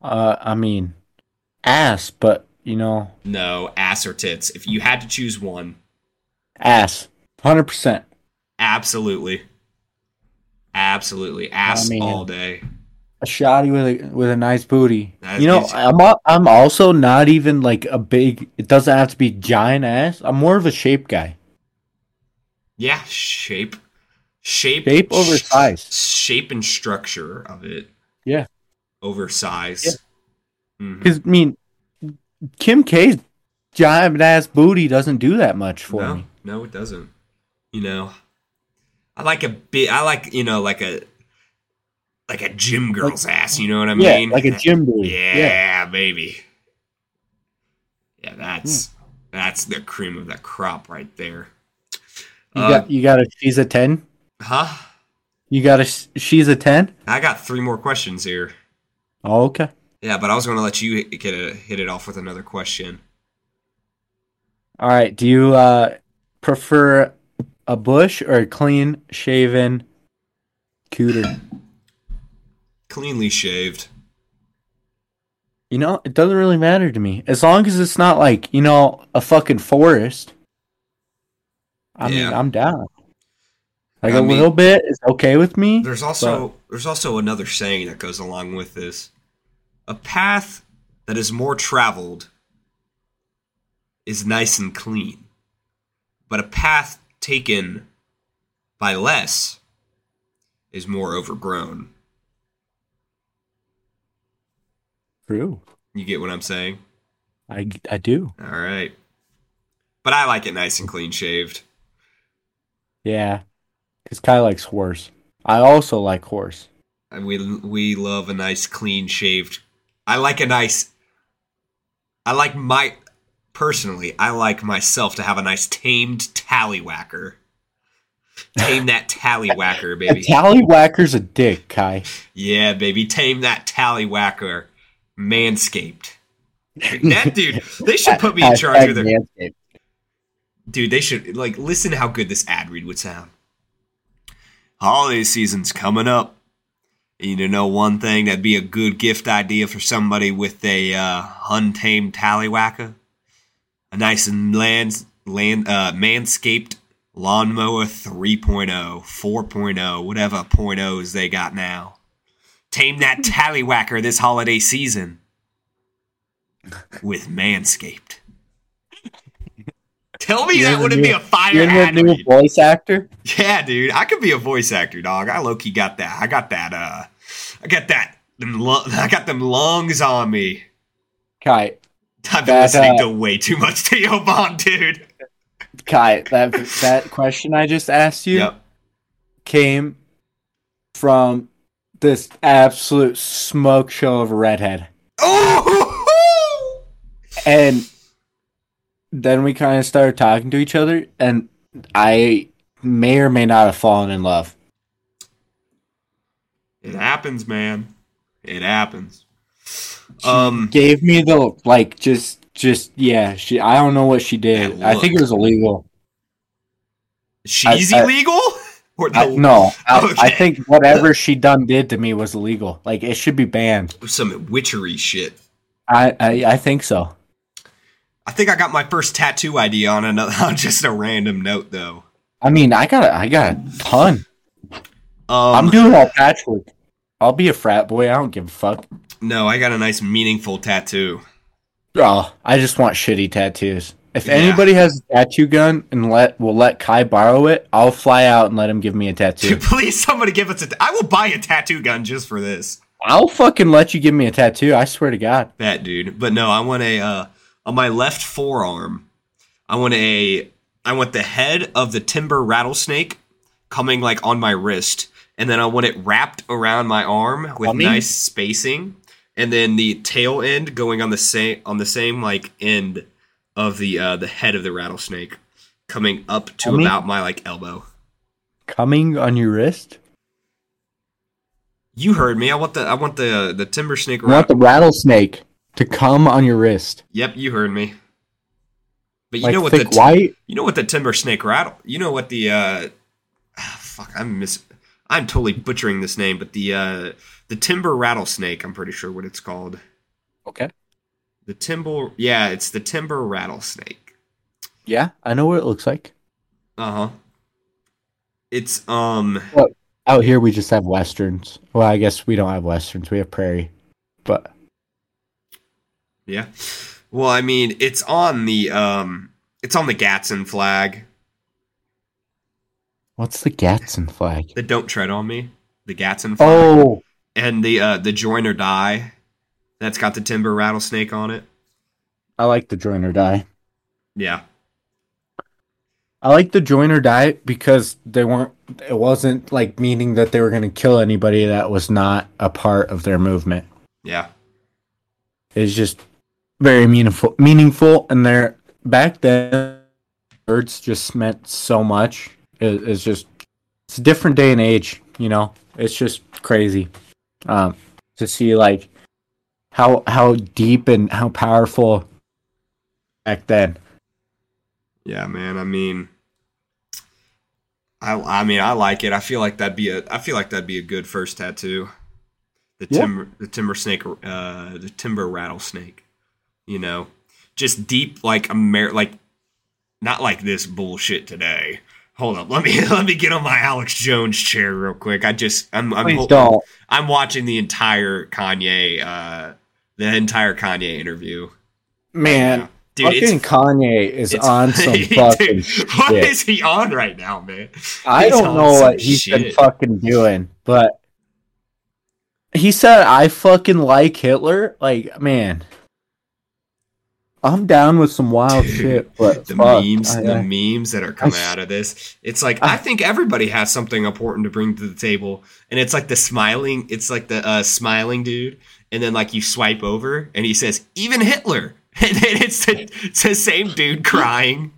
Uh, I mean, ass, but you know, No, ass or tits. If you had to choose one, ass, hundred percent. Absolutely, absolutely ass I mean- all day. A shotty with a with a nice booty. That you know, is- I'm al- I'm also not even like a big. It doesn't have to be giant ass. I'm more of a shape guy. Yeah, shape, shape, Shape over sh- size. shape and structure of it. Yeah. over size. Yeah. Mm-hmm. Because I mean, Kim K's giant ass booty doesn't do that much for no, me. no, it doesn't. You know, I like a bit. I like you know like a like a gym girl's ass. You know what I yeah, mean? like a gym booty. Yeah, Yeah. baby. Yeah, that's that's the cream of the crop right there. You Uh, got you got a she's a ten. huh? You got a she's a ten. I got three more questions here. Oh, okay. Yeah, but I was going to let you get a, hit it off with another question. All right. Do you uh prefer a bush or a clean shaven cooter. Cleanly shaved. You know, it doesn't really matter to me as long as it's not like you know a fucking forest. I mean, I'm down. Like I a mean- little bit is okay with me. There's also there's also another saying that goes along with this. A path that is more traveled is nice and clean. But a path taken by less is more overgrown. True. You get what I'm saying? I I do. All right. But I like it nice and clean shaved. Yeah. Because Kai likes horse. I also like horse. And we we love a nice clean shaved. I like a nice. I like my personally. I like myself to have a nice tamed tallywhacker. Tame that tallywhacker, A baby. tallywhacker's a dick, Kai. yeah, baby. Tame that tallywhacker. Manscaped. That dude. They should put me in charge of their. Manscaped. Dude, they should like listen to how good this ad read would sound. Holiday season's coming up. You know one thing that'd be a good gift idea for somebody with a uh, untamed tallywhacker? A nice and land, land uh, manscaped lawnmower 3.0, 4.0, whatever point ohs they got now. Tame that tallywhacker this holiday season with Manscaped. Tell me You're that wouldn't be a fire You're the new voice actor. Yeah, dude, I could be a voice actor, dog. I low key got that. I got that. Uh, I got that. Them lu- I got them lungs on me. Kai, I've been That, listening uh, to way too much Theo Von, dude. Kai, that that question I just asked you Yep. came from this absolute smoke show of a redhead. Oh, And then we kind of started talking to each other, and I may or may not have fallen in love. it happens, man. It happens. She Um, gave me the like, just, just yeah. She, I don't know what she did. I think it was illegal. she's I- illegal. Or I, the, no, I, I think whatever she done did to me was illegal. Like it should be banned. some witchery shit. I, I, I think so. I think I got my first tattoo idea on another on just a random note, though. I mean, I got, a, I got a ton. Um, I'm doing all patchwork. I'll be a frat boy. I don't give a fuck. No, I got a nice, meaningful tattoo. Oh, I just want shitty tattoos. If Yeah. anybody has a tattoo gun and let will let Kai borrow it, I'll fly out and let him give me a tattoo. Please, somebody give us a. T- I will buy a tattoo gun just for this. I'll fucking let you give me a tattoo. I swear to God. That dude. But no, I want a uh, on my left forearm. I want a. I want the head of the timber rattlesnake coming like on my wrist, and then I want it wrapped around my arm with nice spacing, and then the tail end going on the same on the same like end of the uh, the head of the rattlesnake coming up to Coming? about my like elbow. Coming on your wrist. You heard me. I want the I want the the timber snake. I want the rattlesnake to come on your wrist. Yep, you heard me. But you Like know what the white. you know what the timber snake rattle. You know what the uh, ah, fuck. I'm miss. I'm totally butchering this name, but the uh, the timber rattlesnake. I'm pretty sure what it's called. Okay. The timber. Yeah, it's the timber rattlesnake. Yeah, I know what it looks like. Uh huh. It's um. Out here, we just have westerns. Well, I guess we don't have westerns. We have prairie. But Yeah. Well, I mean, it's on the um. It's on the Gadsden flag. what's the Gadsden flag? The "Don't Tread on Me." The Gadsden flag. Oh, and the uh the join or die that's got the timber rattlesnake on it I like the join or die. yeah I like the join or die because they weren't. It wasn't like meaning that they were going to kill anybody that was not a part of their movement. yeah It's just very meaningful. Meaningful, and there back then, words just meant so much. It, it's just it's a different day and age. You know, it's just crazy um, to see like how how deep and how powerful back then. yeah man i mean I, I mean, I like it. I feel like that'd be a. I feel like that'd be a good first tattoo. The Yeah. timber, the timber snake, uh, the timber rattlesnake. You know, just deep like Amer, like not like this bullshit today. Hold up, let me let me get on my Alex Jones chair real quick. I just I'm I'm, Please don't. I'm watching the entire Kanye, uh, the entire Kanye interview. Man, Dude, fucking it's Kanye is on some fucking dude. Shit. is he on right now, man? I He's don't know what he's been fucking doing, but he said I fucking like Hitler. Like, man, I'm down with some wild Dude, shit, but the fuck, memes, I- the I- memes that are coming I- out of this. It's like I, think everybody has something important to bring to the table, and it's like the smiling. It's like the uh, smiling dude, and then like you swipe over, and he says, "Even Hitler," and then it's the, it's the same dude crying.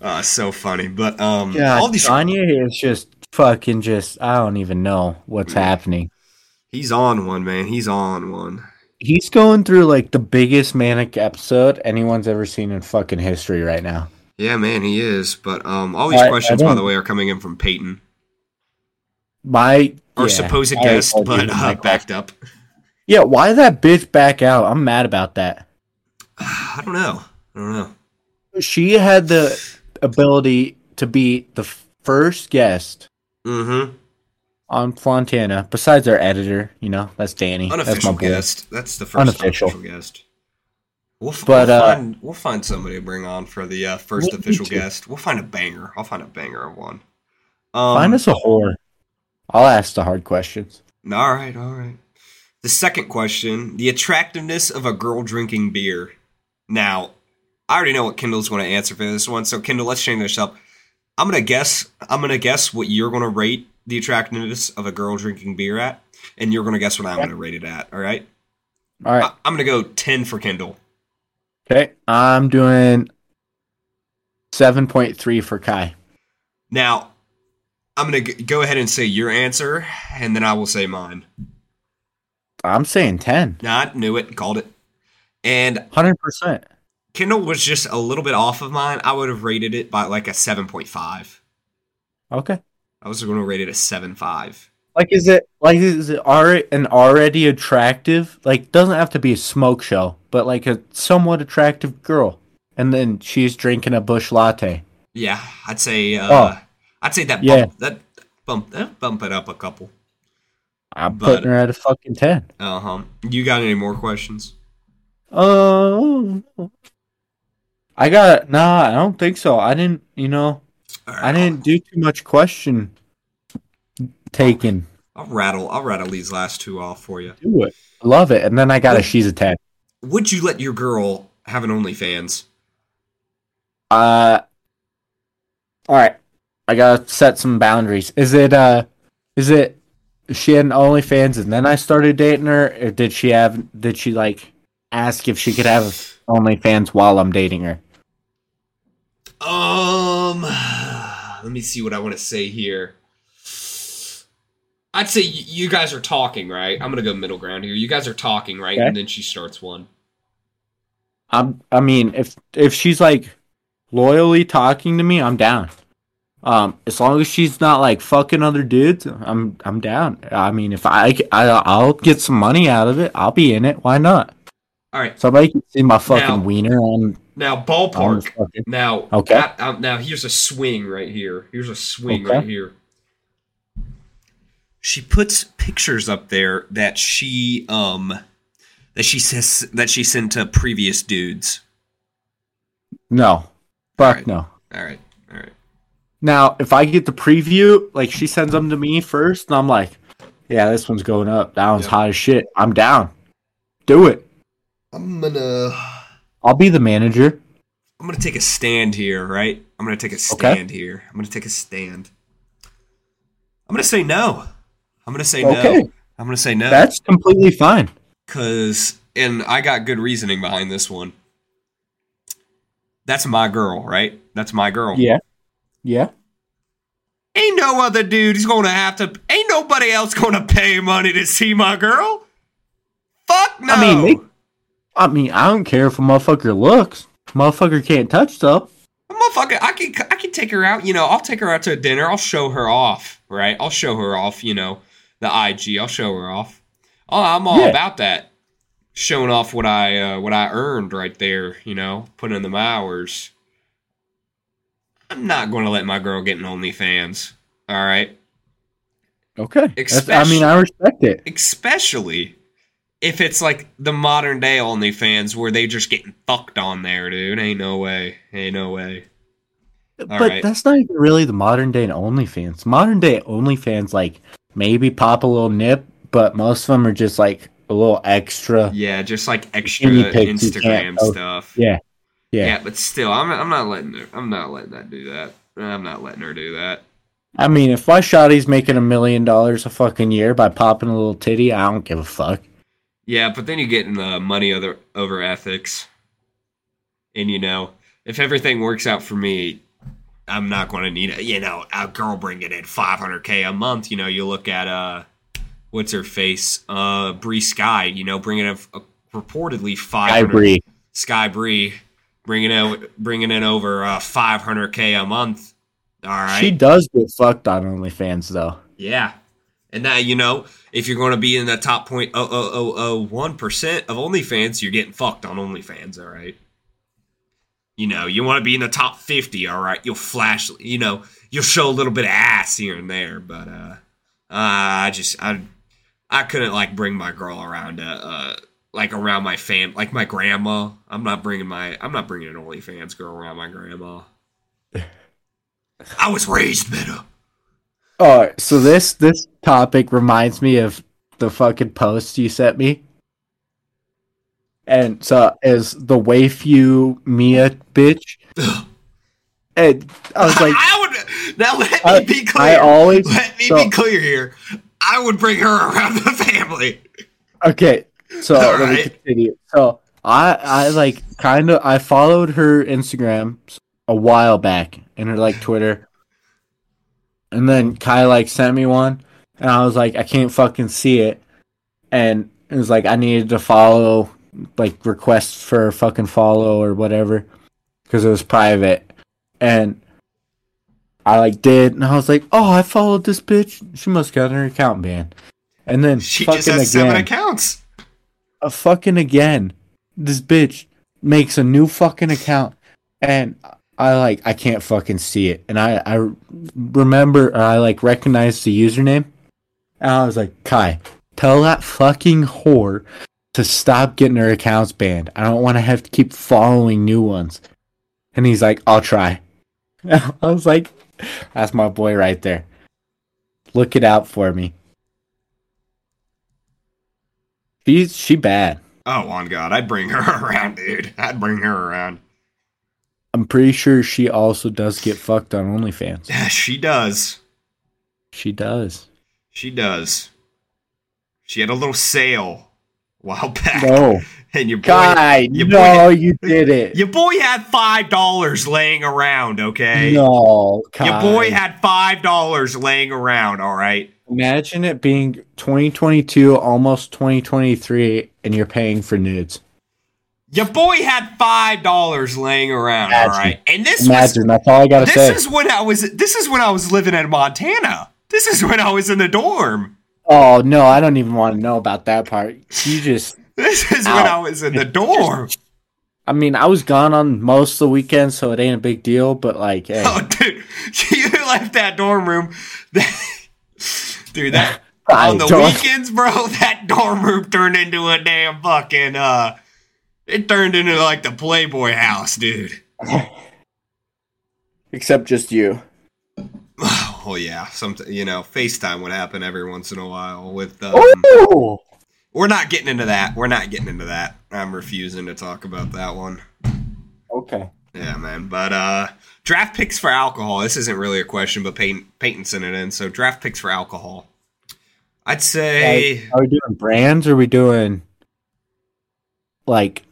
Uh, so funny, but um, God, all these Kanye is just fucking just. I don't even know what's Yeah. happening. he's on one, man. He's on one. He's going through like the biggest manic episode anyone's ever seen in fucking history right now. Yeah, man, he is. But um, all these I- I questions, by the way, are coming in from Peyton, My our yeah, supposed I guest, but uh, backed up. Yeah, why did that bitch back out? I'm mad about that. I don't know. I don't know. She had the ability to be the first guest Mm-hmm. On Fontana, besides our editor. You know, that's Danny. that's Unofficial my boy. guest. That's the first Unofficial. unofficial guest. We'll, f- But, we'll uh, find we'll find somebody to bring on for the uh, first official guest. We'll find a banger. I'll find a banger of one. Um, Find us a whore. I'll ask the hard questions. All right, all right. The second question: the attractiveness of a girl drinking beer. Now, I already know what Kendall's going to answer for this one. So, Kendall, let's change this up. I'm gonna guess. I'm gonna guess what you're going to rate the attractiveness of a girl drinking beer at, and you're going to guess what I'm going to rate it at. All right. All right. I, I'm going to go ten for Kendall. Okay. I'm doing 7.3 for Kai. Now, I'm going to go ahead and say your answer, and then I will say mine. I'm saying 10. Nah, knew it, called it. And 100%. Kendall was just a little bit off of mine. I would have rated it by like a 7.5. Okay. I was going to rate it a 7.5. Like, is it like is it already an already attractive? Like, doesn't have to be a smoke show, but like a somewhat attractive girl, and then she's drinking a Busch Latte. Yeah, I'd say uh Oh. I'd say that Yeah. that bump that bump it up a couple. I'm But- putting her at a fucking ten. Uh-huh. You got any more questions? Oh, I got nah. I don't think so. I didn't. You know, I didn't do too much question taking. I'll, rattle I'll rattle these last two off for you. Do it. Love it. And then I got a she's a ten. Would you let your girl have an OnlyFans? Uh, all right. I gotta set some boundaries. Is it uh, is it she had an OnlyFans and then I started dating her, or did she have? Did she like ask if she could have OnlyFans while I'm dating her? Um, let me see what I want to say here. I'd say y- you guys are talking, right? I'm gonna go middle ground here. You guys are talking, right? Okay. And then she starts one. I'm. I mean, if if she's like loyally talking to me, I'm down. Um, as long as she's not like fucking other dudes, I'm I'm down. I mean, if I, I I'll get some money out of it, I'll be in it. Why not? All right. Somebody can see my fucking Now- wiener on, Now ballpark. fucking. Now, Okay. that- um, now here's a swing right here. Here's a swing Okay. right here. She puts pictures up there that she um that she says that she sent to previous dudes. No, fuck Alright. no. All right, all right. Now, if I get the preview, like she sends them to me first, and I'm like, yeah, this one's going up. That one's Yeah. hot as shit. I'm down. Do it. I'm gonna I'll be the manager. I'm gonna take a stand here, right? I'm gonna take a Okay. stand here. I'm gonna take a stand. I'm gonna say no. I'm gonna say Okay. no. I'm gonna say no. That's completely fine. Cause and I got good reasoning behind this one. That's my girl, right? That's my girl. Yeah. Yeah. Ain't no other dude who's gonna have to ain't nobody else gonna pay money to see my girl. Fuck no. I mean, they- I mean, I don't care if a motherfucker looks. Motherfucker can't touch stuff. motherfucker, I can I can take her out. You know, I'll take her out to a dinner. I'll show her off, right? I'll show her off. You know, the IG. I'll show her off. Oh, I'm all Yeah. about that. Showing off what I uh, what I earned right there. You know, putting in the hours. I'm not going to let my girl get an OnlyFans. All right, Okay. I mean, I respect it. especially if it's like the modern day OnlyFans where they just getting fucked on there, dude. Ain't no way. Ain't no way. but right. that's not even really the modern day OnlyFans. Modern day OnlyFans, like maybe pop a little nip, but most of them are just like a little extra. Yeah, just like extra Guinea pigs you Instagram stuff. Yeah. Yeah, Yeah. but still, I'm I'm not letting her. I'm not letting that do that. I'm not letting her do that. I mean, if my shotty's making a million dollars a fucking year by popping a little titty, I don't give a fuck. Yeah, but then you get in the money over over ethics, and you know, if everything works out for me, I'm not going to need a you know a girl bringing in 500k a month. You know, you look at uh, what's her face, uh, Bri Sky. You know, bringing in a, reportedly 500 I agree. Sky Bri bringing in bringing in over uh, 500k a month. All right, She does get fucked on OnlyFans though. yeah. And now you know if you're going to be in the top point oh oh oh oh one percent of OnlyFans, you're getting fucked on OnlyFans. All right. You know you want to be in the top fifty. All right, you'll flash. You know you'll show a little bit of ass here and there, but uh, uh I just I I couldn't like bring my girl around uh, uh like around my fam like my grandma. I'm not bringing my I'm not bringing an OnlyFans girl around my grandma. I was raised better. All right, so this this topic reminds me of the fucking post you sent me. And so is the Waifu Mia bitch. And I was like, I would now let me I- be clear. I always let me so- be clear here. I would bring her around the family. Okay, so All let me right. continue. So I I like kind of I followed her Instagram a while back and her like Twitter, and then Kai like sent me one, and I was like I can't fucking see it, and it was like I needed to follow like request for a fucking follow or whatever because it was private, and. I like did, and I was like, "Oh, I followed this bitch. She must got her account banned." And then She fucking just has seven accounts. a fucking again. This bitch makes a new fucking account, and I like I can't fucking see it. And I I remember or I like recognized the username, and I was like, Kai, tell that fucking whore to stop getting her accounts banned. I don't want to have to keep following new ones. And he's like, I'll try. I was like, that's my boy right there. Look it out for me. She's she bad. Oh, on God, I'd bring her around, dude. I'd bring her around. I'm pretty sure she also does get fucked on OnlyFans. Yeah, she does. She does. She does. She had a little sale a while back, No, and your boy, Guy, your no, you did it. your boy had five dollars laying around. Okay, No, your boy had five dollars laying around. All right. Imagine it being 2022, almost 2023, and you're paying for nudes. Your boy had five dollars laying around, Imagine. all right. And this Imagine that's all I gotta was say. this is when I was this is when I was living in Montana. This is when I was in the dorm. oh no, I don't even want to know about that part. You just, This is when I was in the dorm. I mean, I was gone on most of the weekend, so it ain't a big deal. But like, hey, Oh, dude, you left that dorm room. dude, that on the weekends, bro, that dorm room turned into a damn fucking uh it turned into like the Playboy house, dude. except just you. Oh yeah, some you know, FaceTime would happen every once in a while with um, Oh, We're not getting into that. We're not getting into that. I'm refusing to talk about that one. okay. Yeah, man. But uh draft picks for alcohol. This isn't really a question, but Peyton Peyton sent it in. So draft picks for alcohol. I'd say Are we doing brands? Or are we doing like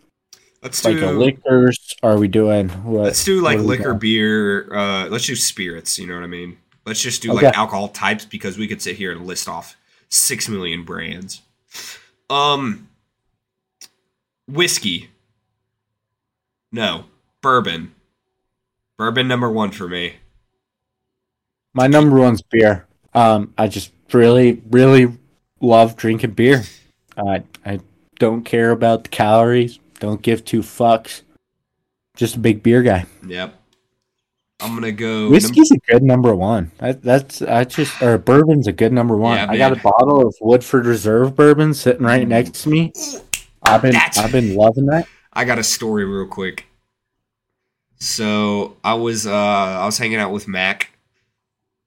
let's like do liquors? Are we doing what? let's do like liquor, doing? beer. Uh, let's do spirits. You know what I mean? Let's just do Okay. like alcohol types because we could sit here and list off six million brands. Um, whiskey. No, bourbon. Bourbon number one for me. My number one's beer. Um, I just really, really love drinking beer. I I don't care about the calories. Don't give two fucks. Just a big beer guy. Yep. I'm gonna go. Whiskey's a good number one. That, that's I just or bourbon's a good number one. Yeah, I got a bottle of Woodford Reserve bourbon sitting right next to me. I've been That's- I've been loving that. I got a story real quick. So I was uh I was hanging out with Mac,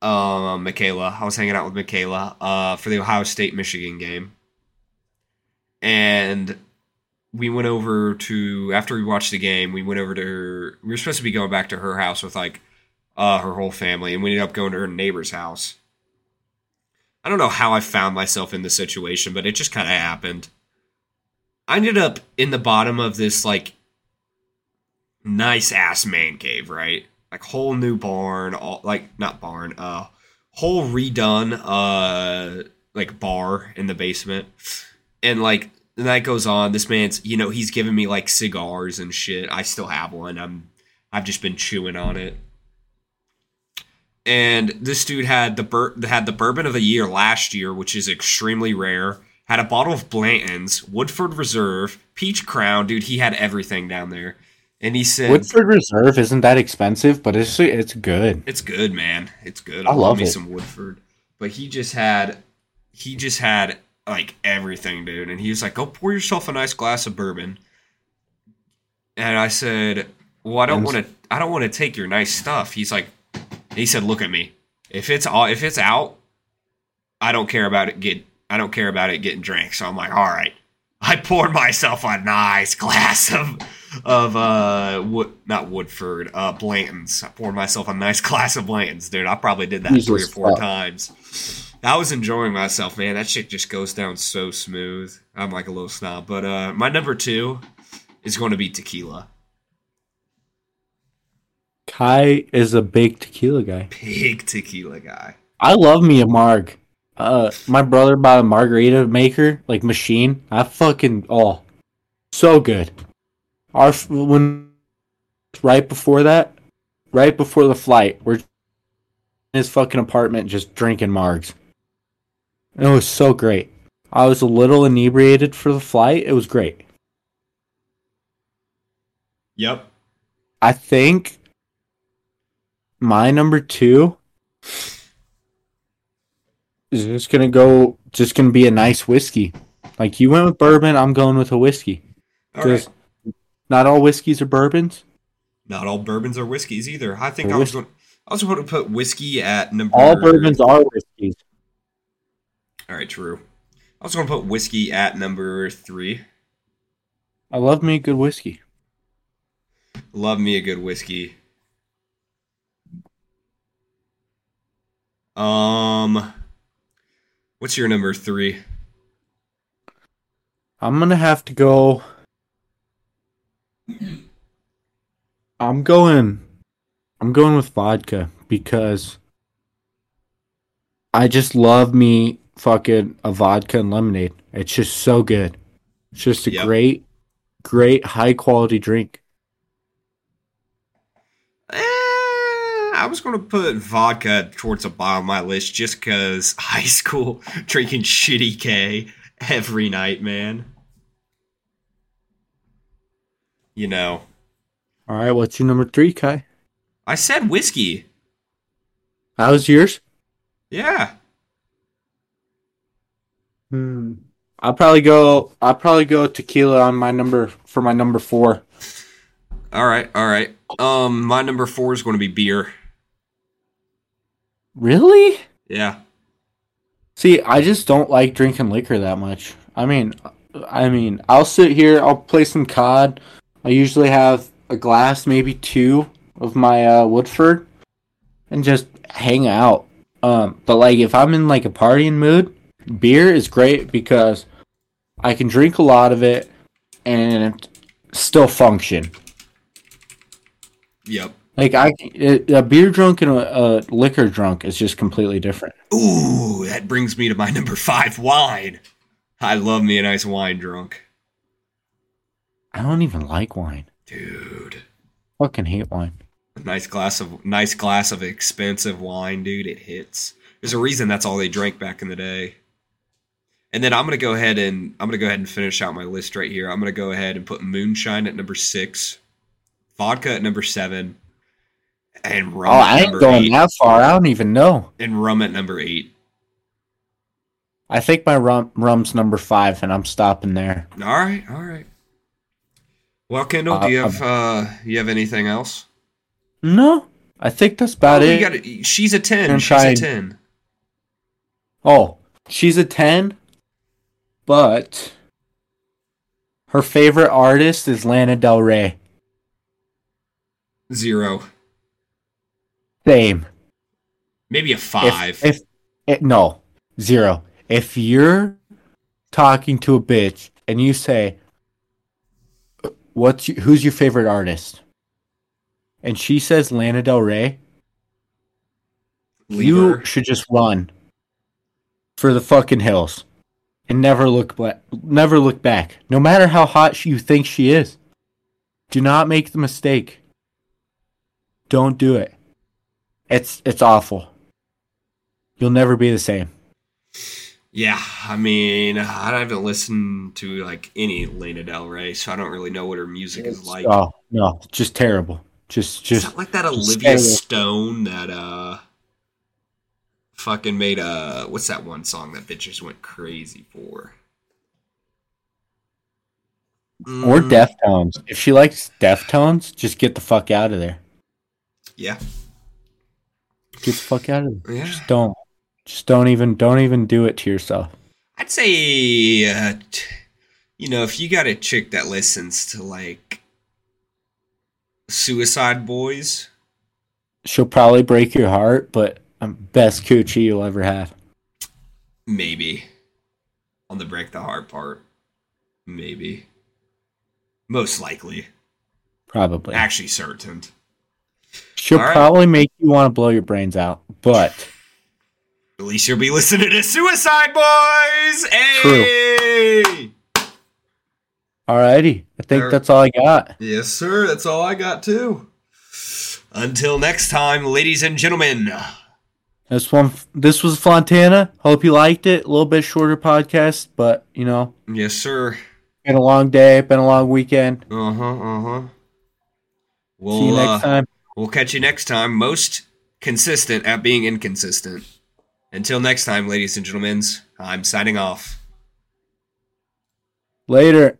um Michaela. I was hanging out with Michaela uh for the Ohio State Michigan game. And we went over to after we watched the game, we went over to her we were supposed to be going back to her house with like uh her whole family and we ended up going to her neighbor's house. I don't know how I found myself in this situation, but it just kind of happened. I ended up in the bottom of this like nice ass man cave, right? Like whole new barn, all like not barn, uh whole redone uh like bar in the basement. And like the night goes on, this man's you know, he's giving me like cigars and shit. I still have one. I'm I've just been chewing on it. And this dude had the bur- had the bourbon of the year last year, which is extremely rare. Had a bottle of Blanton's, Woodford Reserve, Peach Crown, dude. He had everything down there, and he said, Woodford Reserve isn't that expensive, but it's it's good. "It's good, man. It's good. I love me it. some Woodford." But he just had, he just had like everything, dude. And he was like, "Go pour yourself a nice glass of bourbon." And I said, "Well, I don't want to. I don't want to take your nice stuff." He's like, he said, "Look at me. If it's all, if it's out, I don't care about it. Get, I don't care about it getting drank." So I'm like, "All right." I poured myself a nice glass of of uh wood not Woodford uh Blanton's. I poured myself a nice glass of Blanton's, dude. I probably did that Jesus three or four fuck. times. I was enjoying myself, man. That shit just goes down so smooth. I'm like a little snob, but uh my number two is going to be tequila. Kai is a big tequila guy. Big tequila guy. I love me a marg. Uh, my brother bought a margarita maker, like machine. I fucking oh, so good. Our when right before that, right before the flight, we're in his fucking apartment just drinking margs. And it was so great. I was a little inebriated for the flight. It was great. Yep. I think my number two is just gonna go, just gonna be a nice whiskey. Like you went with bourbon, I'm going with a whiskey. All right. Because not all whiskeys are bourbons. Not all bourbons are whiskeys either. I think I was going. I was going to put whiskey at number. All bourbons are whiskeys. All right, true. I was going to put whiskey at number three. I love me a good whiskey. Love me a good whiskey. Um, what's your number three? I'm gonna have to go. I'm going. I'm going with vodka because I just love me fucking a vodka and lemonade. It's just so good. It's just a Yep. great, great high quality drink. Eh, I was going to put vodka towards the bottom of my list just because high school drinking shitty K every night, man. You know, All right, what's your number three, Kai? I said whiskey. How's yours? Yeah. Hmm. I'll probably go. I'll probably go tequila on my number for my number four. All right, all right. Um, my number four is going to be beer. Really? Yeah. See, I just don't like drinking liquor that much. I mean, I mean, I'll sit here, I'll play some COD. I usually have a glass, maybe two, of my uh, Woodford, and just hang out. Um, but like, if I'm in like a partying mood, beer is great because I can drink a lot of it and still function. Yep. Like I, a beer drunk and a, a liquor drunk is just completely different. Ooh, that brings me to my number five, wine. I love me a nice wine drunk. I don't even like wine. Dude. Fucking hate wine. Nice glass of nice glass of expensive wine, dude. It hits. There's a reason that's all they drank back in the day. And then I'm gonna go ahead and I'm gonna go ahead and finish out my list right here. I'm gonna go ahead and put moonshine at number six, vodka at number seven, and rum. Oh, I ain't going eight, that far. I don't even know. And rum at number eight. I think my rum rum's number five, and I'm stopping there. All right, all right. Well, Kendall, Uh, do you have uh, you have anything else? No, I think that's about oh, it. You got She's a 10 I'm She's trying- a ten. Oh, she's a 10, but her favorite artist is Lana Del Rey. Zero. Same. Maybe a five. If, it, no, zero. If you're talking to a bitch and you say, "What's your, who's your favorite artist?" and she says Lana Del Rey, Leave you her. should just run for the fucking hills and never look back. Never look back. No matter how hot she, you think she is, do not make the mistake. Don't do it. It's it's awful. You'll never be the same. Yeah, I mean, I haven't listened to like any Lana Del Rey, so I don't really know what her music is like. oh no, just terrible. Just just like that just Olivia it. Stone that uh fucking made uh what's that one song that bitches went crazy for? or Mm, Deftones. If she likes Deftones, just get the fuck out of there. Yeah, Get the fuck out of there. yeah. Just don't. Just don't even don't even do it to yourself. I'd say, uh, t- you know, if you got a chick that listens to like Suicide Boys, She'll probably break your heart, but um, best coochie you'll ever have. maybe on the break the heart part, maybe, most likely, Probably. actually certain. She'll right. probably make you want to blow your brains out, but At least you'll be listening to Suicide Boys. Hey! alrighty. I think There- that's all I got. Yes, sir. That's all I got too. Until next time, ladies and gentlemen. This one, this was Fontana. Hope you liked it. A little bit shorter podcast, but you know, Yes, sir. been a long day, been a long weekend. Uh huh. Uh huh. We'll See you next uh, time. We'll catch you next time. Most consistent at being inconsistent. Until next time, ladies and gentlemen. I'm signing off. Later.